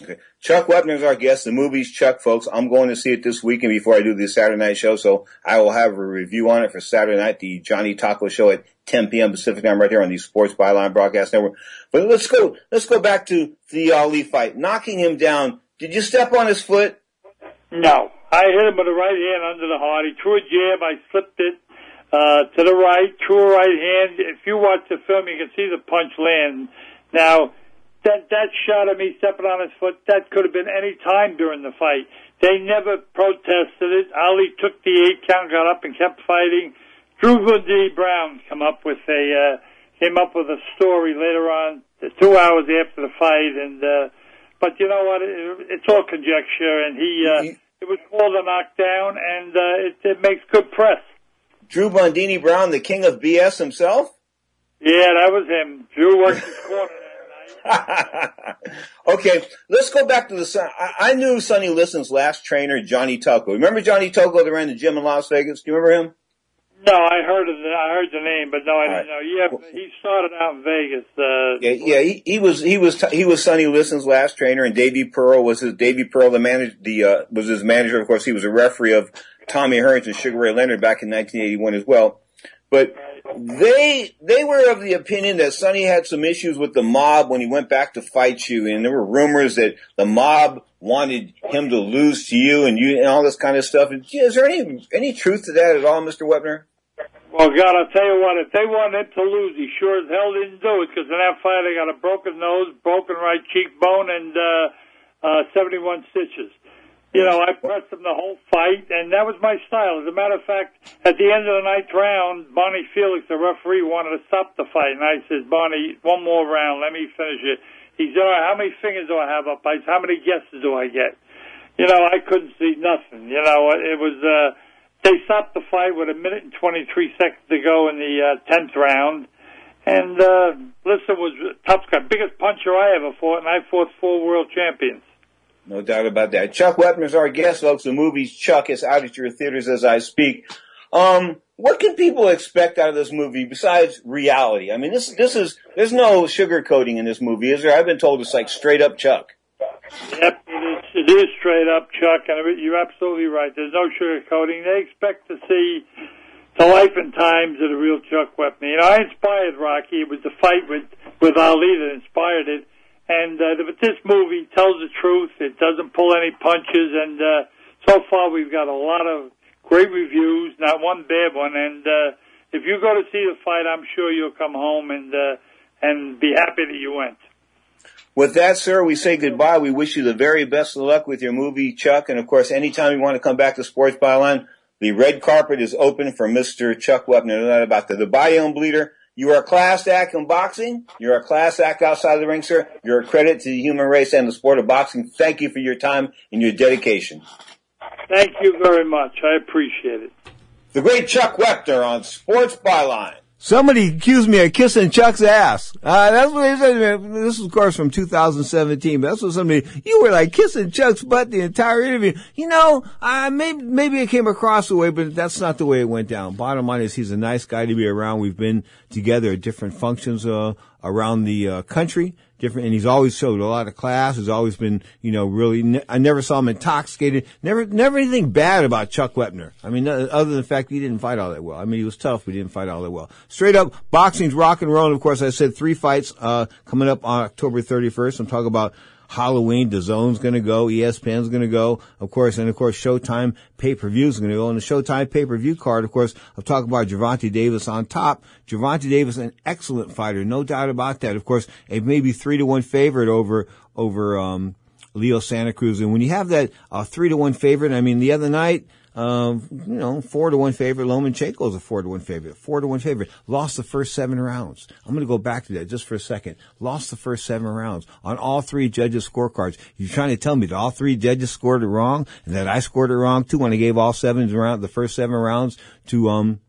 Okay. Chuck Wepner is our guest. The movie's Chuck, folks. I'm going to see it this weekend before I do the Saturday night show, so I will have a review on it for Saturday night, the Johnny Taco show at 10 p.m. Pacific time right here on the Sports Byline Broadcast Network. But let's go, let's go back to the Ali fight. Knocking him down. Did you step on his foot? No. I hit him with the right hand under the heart. He threw a jab. I slipped it uh, to the right, threw a right hand. If you watch the film, you can see the punch land. Now, that that shot of me stepping on his foot, that could have been any time during the fight. They never protested it. Ali took the eight count, got up and kept fighting. Drew D. Brown come up with a uh, came up with a story later on, two hours after the fight, and uh, but you know what? It, it's all conjecture, and he uh, it was called a knockdown, and uh, it, it makes good press. Drew Bundini Brown, the king of BS himself? Yeah, that was him. Drew worked his corner. okay, let's go back to the. I, I knew Sonny Liston's last trainer, Johnny Tocco. Remember Johnny Tocco that ran the gym in Las Vegas? Do you remember him? No, I heard of the, I heard the name, but no, I didn't know. Yeah, he started out in Vegas. Uh, Yeah, yeah, he, he was he was he was Sonny Liston's last trainer, and Davey Pearl was his Davey Pearl the manager the uh, was his manager. Of course, he was a referee of Tommy Hearns and Sugar Ray Leonard back in 1981 as well. But they they were of the opinion that Sonny had some issues with the mob when he went back to fight you, and there were rumors that the mob wanted him to lose to you, and you and all this kind of stuff. Is there any any truth to that at all, Mister Wepner? Well, God, I'll tell you what, if they wanted to lose, he sure as hell didn't do it, because in that fight I got a broken nose, broken right cheekbone, and, uh, uh, 71 stitches. You know, I pressed him the whole fight, and that was my style. As a matter of fact, at the end of the ninth round, Barney Felix, the referee, wanted to stop the fight, and I said, Bonnie, one more round, let me finish it. He said, all right, how many fingers do I have up? I said, how many guesses do I get? You know, I couldn't see nothing. You know, it was, uh, they stopped the fight with a minute and 23 seconds to go in the uh, 10th round. And uh, Liston was a tough guy, biggest puncher I ever fought, and I fought four world champions. No doubt about that. Chuck Wepner's our guest, folks. The movie's Chuck is out at your theaters as I speak. Um, what can people expect out of this movie besides reality? I mean, this this is there's no sugarcoating in this movie, is there? I've been told it's like straight up Chuck. Yep, it is, it is straight up, Chuck, and you're absolutely right. There's no sugarcoating. They expect to see the life and times of the real Chuck Wepner. You know, I inspired Rocky. It was the fight with with Ali that inspired it. And uh, but this movie tells the truth. It doesn't pull any punches. And uh, so far, we've got a lot of great reviews, not one bad one. And uh, if you go to see the fight, I'm sure you'll come home and uh, and be happy that you went. With that, sir, we say goodbye. We wish you the very best of luck with your movie, Chuck. And of course, anytime you want to come back to Sports Byline, the red carpet is open for Mr. Chuck Wepner. No about that. The Bayonne Bleeder. You are a class act in boxing. You're a class act outside the ring, sir. You're a credit to the human race and the sport of boxing. Thank you for your time and your dedication. Thank you very much. I appreciate it. The great Chuck Wepner on Sports Byline. Somebody accused me of kissing Chuck's ass. Uh, that's what they said. This is, of course, from 2017. But that's what somebody, you were like kissing Chuck's butt the entire interview. You know, maybe, maybe it came across the way, but that's not the way it went down. Bottom line is he's a nice guy to be around. We've been together at different functions, uh, around the, uh, country different, and he's always showed a lot of class. He's always been, you know, really. Ne- I never saw him intoxicated. Never, never anything bad about Chuck Wepner. I mean, other than the fact he didn't fight all that well. I mean, he was tough, but he didn't fight all that well. Straight up, boxing's rock and roll. And of course, I said three fights uh, coming up on October 31st. I'm talking about Halloween, the zone's going to go, ESPN's going to go, of course, and of course, Showtime pay-per-view is going to go. And the Showtime pay-per-view card, of course, I'm talking about Gervonta Davis on top. Gervonta Davis, an excellent fighter, no doubt about that. Of course, a maybe three to one favorite over, over, um, Leo Santa Cruz. And when you have that, uh, three to one favorite, I mean, the other night, um, you know, four to one favorite. Lomachenko is a four to one favorite. Four to one favorite. Lost the first seven rounds. I'm going to go back to that just for a second. Lost the first seven rounds on all three judges' scorecards. You're trying to tell me that all three judges scored it wrong and that I scored it wrong too when I gave all seven round, the first seven rounds to, um,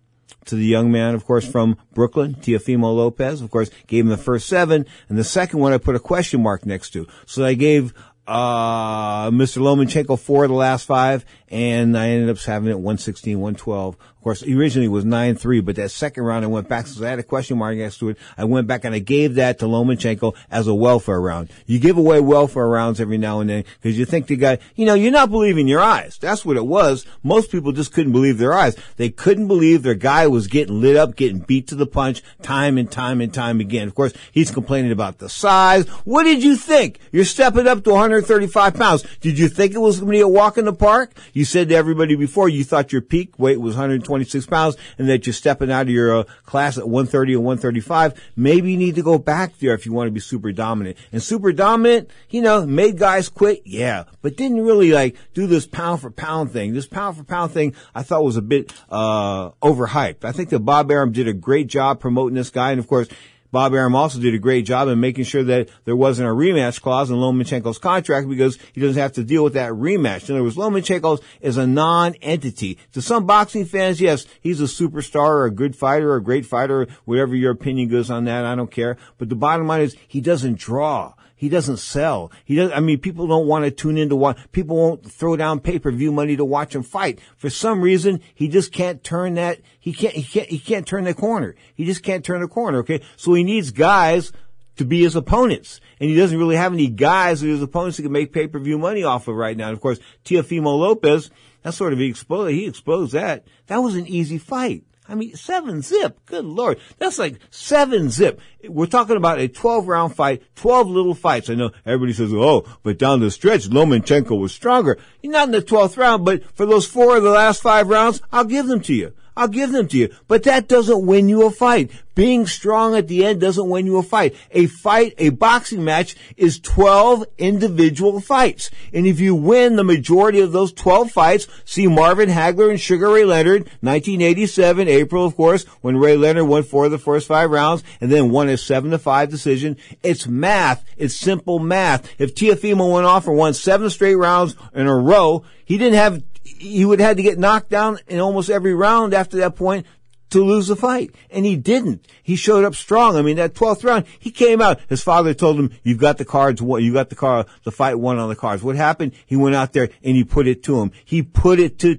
to the young man, of course, from Brooklyn, Teofimo Lopez, of course, gave him the first seven, and the second one I put a question mark next to. So I gave uh, Mr. Lomachenko four of the last five, and I ended up having it 116, 112. Of course, originally it was 9-3, but that second round I went back, so I had a question mark next to it. I went back and I gave that to Lomachenko as a welfare round. You give away welfare rounds every now and then, because you think the guy, you know, you're not believing your eyes. That's what it was. Most people just couldn't believe their eyes. They couldn't believe their guy was getting lit up, getting beat to the punch, time and time and time again. Of course, he's complaining about the size. What did you think? You're stepping up to 135 pounds. Did you think it was going to be a walk in the park? Said to everybody before you thought your peak weight was 126 pounds and that you're stepping out of your uh, class at 130 and 135. Maybe you need to go back there if you want to be super dominant. And super dominant, you know, made guys quit, yeah, but didn't really like do this pound for pound thing. This pound for pound thing I thought was a bit uh overhyped. I think that Bob Arum did a great job promoting this guy, and of course. Bob Arum also did a great job in making sure that there wasn't a rematch clause in Lomachenko's contract because he doesn't have to deal with that rematch. In other words, Lomachenko is a non-entity. To some boxing fans, yes, he's a superstar or a good fighter or a great fighter, whatever your opinion goes on that, I don't care. But the bottom line is he doesn't draw. He doesn't sell. He does. I mean, people don't want to tune in to watch. People won't throw down pay-per-view money to watch him fight. For some reason, he just can't turn that. He can't. He can't. He can't turn the corner. He just can't turn the corner. Okay, so he needs guys to be his opponents, and he doesn't really have any guys with his opponents he can make pay-per-view money off of right now. And of course, Teofimo Lopez. that sort of he exposed. He exposed that. That was an easy fight. I mean, seven zip. Good lord. That's like seven zip. We're talking about a 12 round fight, 12 little fights. I know everybody says, oh, but down the stretch, Lomachenko was stronger. You're not in the 12th round, but for those four of the last five rounds, I'll give them to you. I'll give them to you. But that doesn't win you a fight. Being strong at the end doesn't win you a fight. A fight, a boxing match is 12 individual fights. And if you win the majority of those 12 fights, see Marvin Hagler and Sugar Ray Leonard, 1987, April, of course, when Ray Leonard won four of the first five rounds and then won a seven to five decision. It's math. It's simple math. If Teofimo went off and won seven straight rounds in a row, he didn't have, he would have had to get knocked down in almost every round after that point to lose the fight. And he didn't. He showed up strong. I mean, that 12th round, he came out. His father told him, you've got the cards, you got the car, the fight won on the cards. What happened? He went out there and he put it to him. He put it to,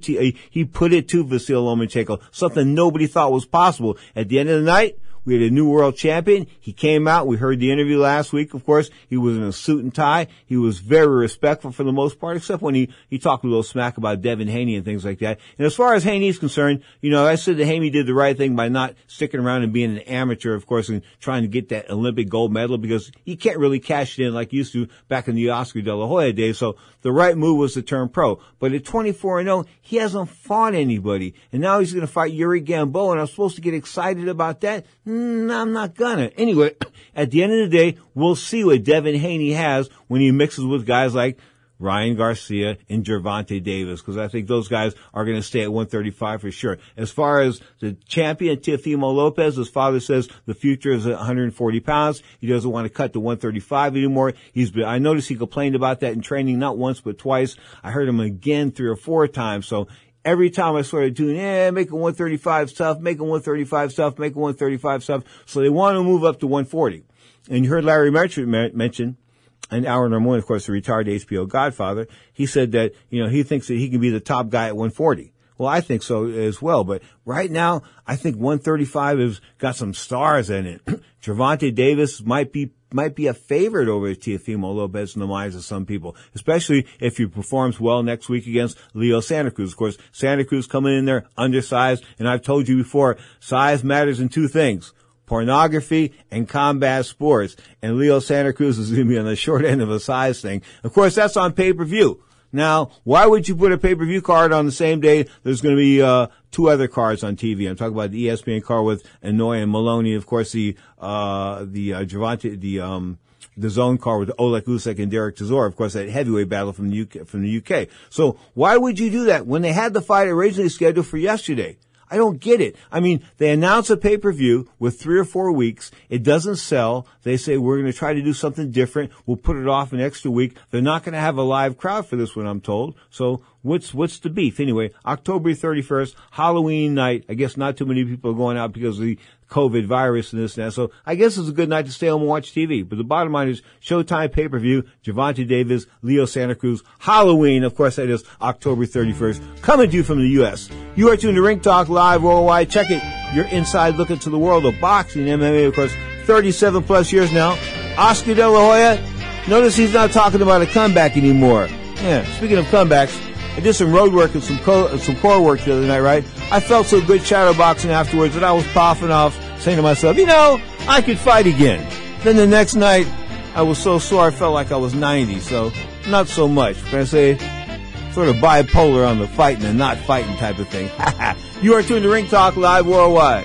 he put it to Vasil Lomachenko. Something nobody thought was possible. At the end of the night, we had a new world champion. He came out. We heard the interview last week, of course. He was in a suit and tie. He was very respectful for the most part, except when he, he talked a little smack about Devin Haney and things like that. And as far as Haney's concerned, you know, I said that Haney did the right thing by not sticking around and being an amateur, of course, and trying to get that Olympic gold medal because he can't really cash it in like he used to back in the Oscar De La Hoya days. So the right move was to turn pro. But at 24 and 0, he hasn't fought anybody. And now he's going to fight Yuri Gamboa and I'm supposed to get excited about that? I'm not gonna. Anyway, at the end of the day, we'll see what Devin Haney has when he mixes with guys like Ryan Garcia and Gervonta Davis, because I think those guys are going to stay at 135 for sure. As far as the champion, Teofimo Lopez, his father says the future is at 140 pounds. He doesn't want to cut to 135 anymore. He's been, I noticed he complained about that in training not once, but twice. I heard him again three or four times. So every time I started doing, eh, making 135 stuff, making 135 stuff, making 135 stuff. So they want to move up to 140. And you heard Larry Merchant mention an and Aaron Ramon, of course, the retired HBO Godfather, he said that, you know, he thinks that he can be the top guy at 140. Well, I think so as well, but right now, I think 135 has got some stars in it. Gervonta Davis might be might be a favorite over Teofimo Lopez in the minds of some people, especially if he performs well next week against Leo Santa Cruz. Of course, Santa Cruz coming in there undersized, and I've told you before, size matters in two things pornography, and combat sports. And Leo Santa Cruz is going to be on the short end of a size thing. Of course, that's on pay-per-view. Now, why would you put a pay-per-view card on the same day there's going to be uh, two other cards on TV? I'm talking about the ESPN card with Inoue and Moloney, of course, the uh, the uh, Gervonta, the um, the zone card with Oleg Usyk and Derek Chisora, of course, that heavyweight battle from the UK, from the UK. So why would you do that when they had the fight originally scheduled for yesterday? I don't get it. I mean, they announce a pay-per-view with three or four weeks. It doesn't sell. They say, we're going to try to do something different. We'll put it off an extra week. They're not going to have a live crowd for this one, I'm told. So what's, what's the beef? Anyway, October 31st, Halloween night. I guess not too many people are going out because the COVID virus and this and that. So I guess it's a good night to stay home and watch TV. But the bottom line is Showtime pay-per-view, Gervonta Davis, Leo Santa Cruz, Halloween. Of course, that is October 31st. Coming to you from the U.S. You are tuned to Ring Talk Live Worldwide. Check it. Your inside look into the world of boxing, MMA, of course, 37 plus years now. Oscar De La Hoya, notice he's not talking about a comeback anymore. Yeah, speaking of comebacks, I did some road work and some co- some core work the other night, right? I felt so good shadow boxing afterwards that I was popping off, saying to myself, you know, I could fight again. Then the next night, I was so sore I felt like I was 90, so not so much. Can I say, sort of bipolar on the fighting and not fighting type of thing. you are tuned to Ring Talk Live Worldwide.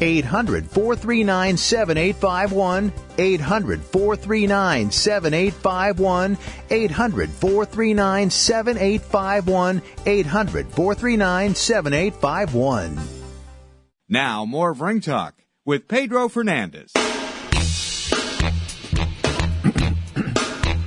800 439 7851. 800 439 7851. 800 439 7851. 800 439 7851. Now, more of Ring Talk with Pedro Fernandez.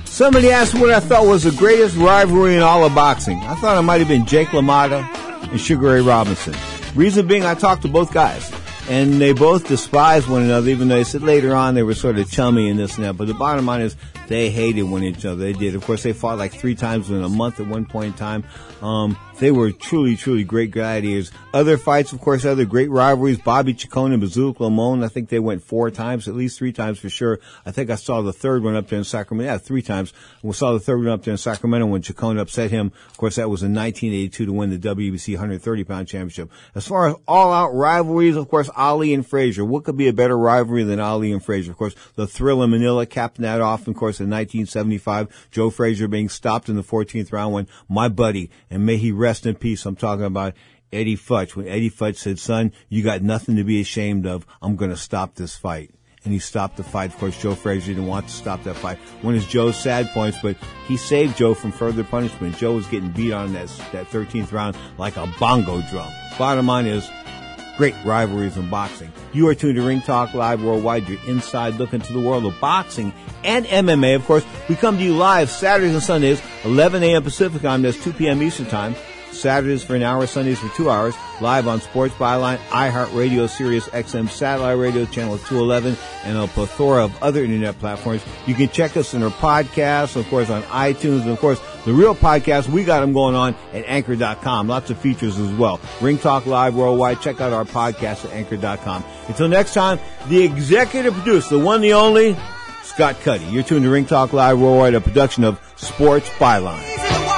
Somebody asked what I thought was the greatest rivalry in all of boxing. I thought it might have been Jake LaMotta and Sugar Ray Robinson. Reason being, I talked to both guys, and they both despised one another, even though they said later on they were sort of chummy and this and that. But the bottom line is, they hated one each other. They did. Of course, they fought like three times in a month at one point in time. Um, they were truly, truly great gladiators. Other fights, of course, other great rivalries. Bobby Chacon and Bazooka Limon. I think they went four times, at least three times for sure. I think I saw the third one up there in Sacramento. Yeah, three times. We saw the third one up there in Sacramento when Chacon upset him. Of course, that was in 1982 to win the WBC 130 pound championship. As far as all out rivalries, of course, Ali and Frazier. What could be a better rivalry than Ali and Frazier? Of course, the thrill in Manila capped that off. Of course, in 1975, Joe Frazier being stopped in the 14th round when my buddy, and may he rest in peace, I'm talking about Eddie Futch, when Eddie Futch said, son, you got nothing to be ashamed of. I'm going to stop this fight. And he stopped the fight. Of course, Joe Frazier didn't want to stop that fight. One of Joe's sad points, but he saved Joe from further punishment. Joe was getting beat on that, that 13th round like a bongo drum. Bottom line is, great rivalries in boxing. You are tuned to Ring Talk Live Worldwide, your inside look into the world of boxing and MMA. Of course, we come to you live Saturdays and Sundays, 11 a.m. Pacific time, that's 2 p.m. Eastern time. Saturdays for an hour, Sundays for two hours, live on Sports Byline, iHeartRadio, Sirius XM Satellite Radio, Channel 211, and a plethora of other internet platforms. You can check us in our podcasts, of course, on iTunes, and of course, the real podcast, we got them going on at anchor.com. Lots of features as well. Ring Talk Live Worldwide. Check out our podcast at anchor.com. Until next time, the executive producer, the one, the only, Scott Cuddy. You're tuned to Ring Talk Live Worldwide, a production of Sports Byline.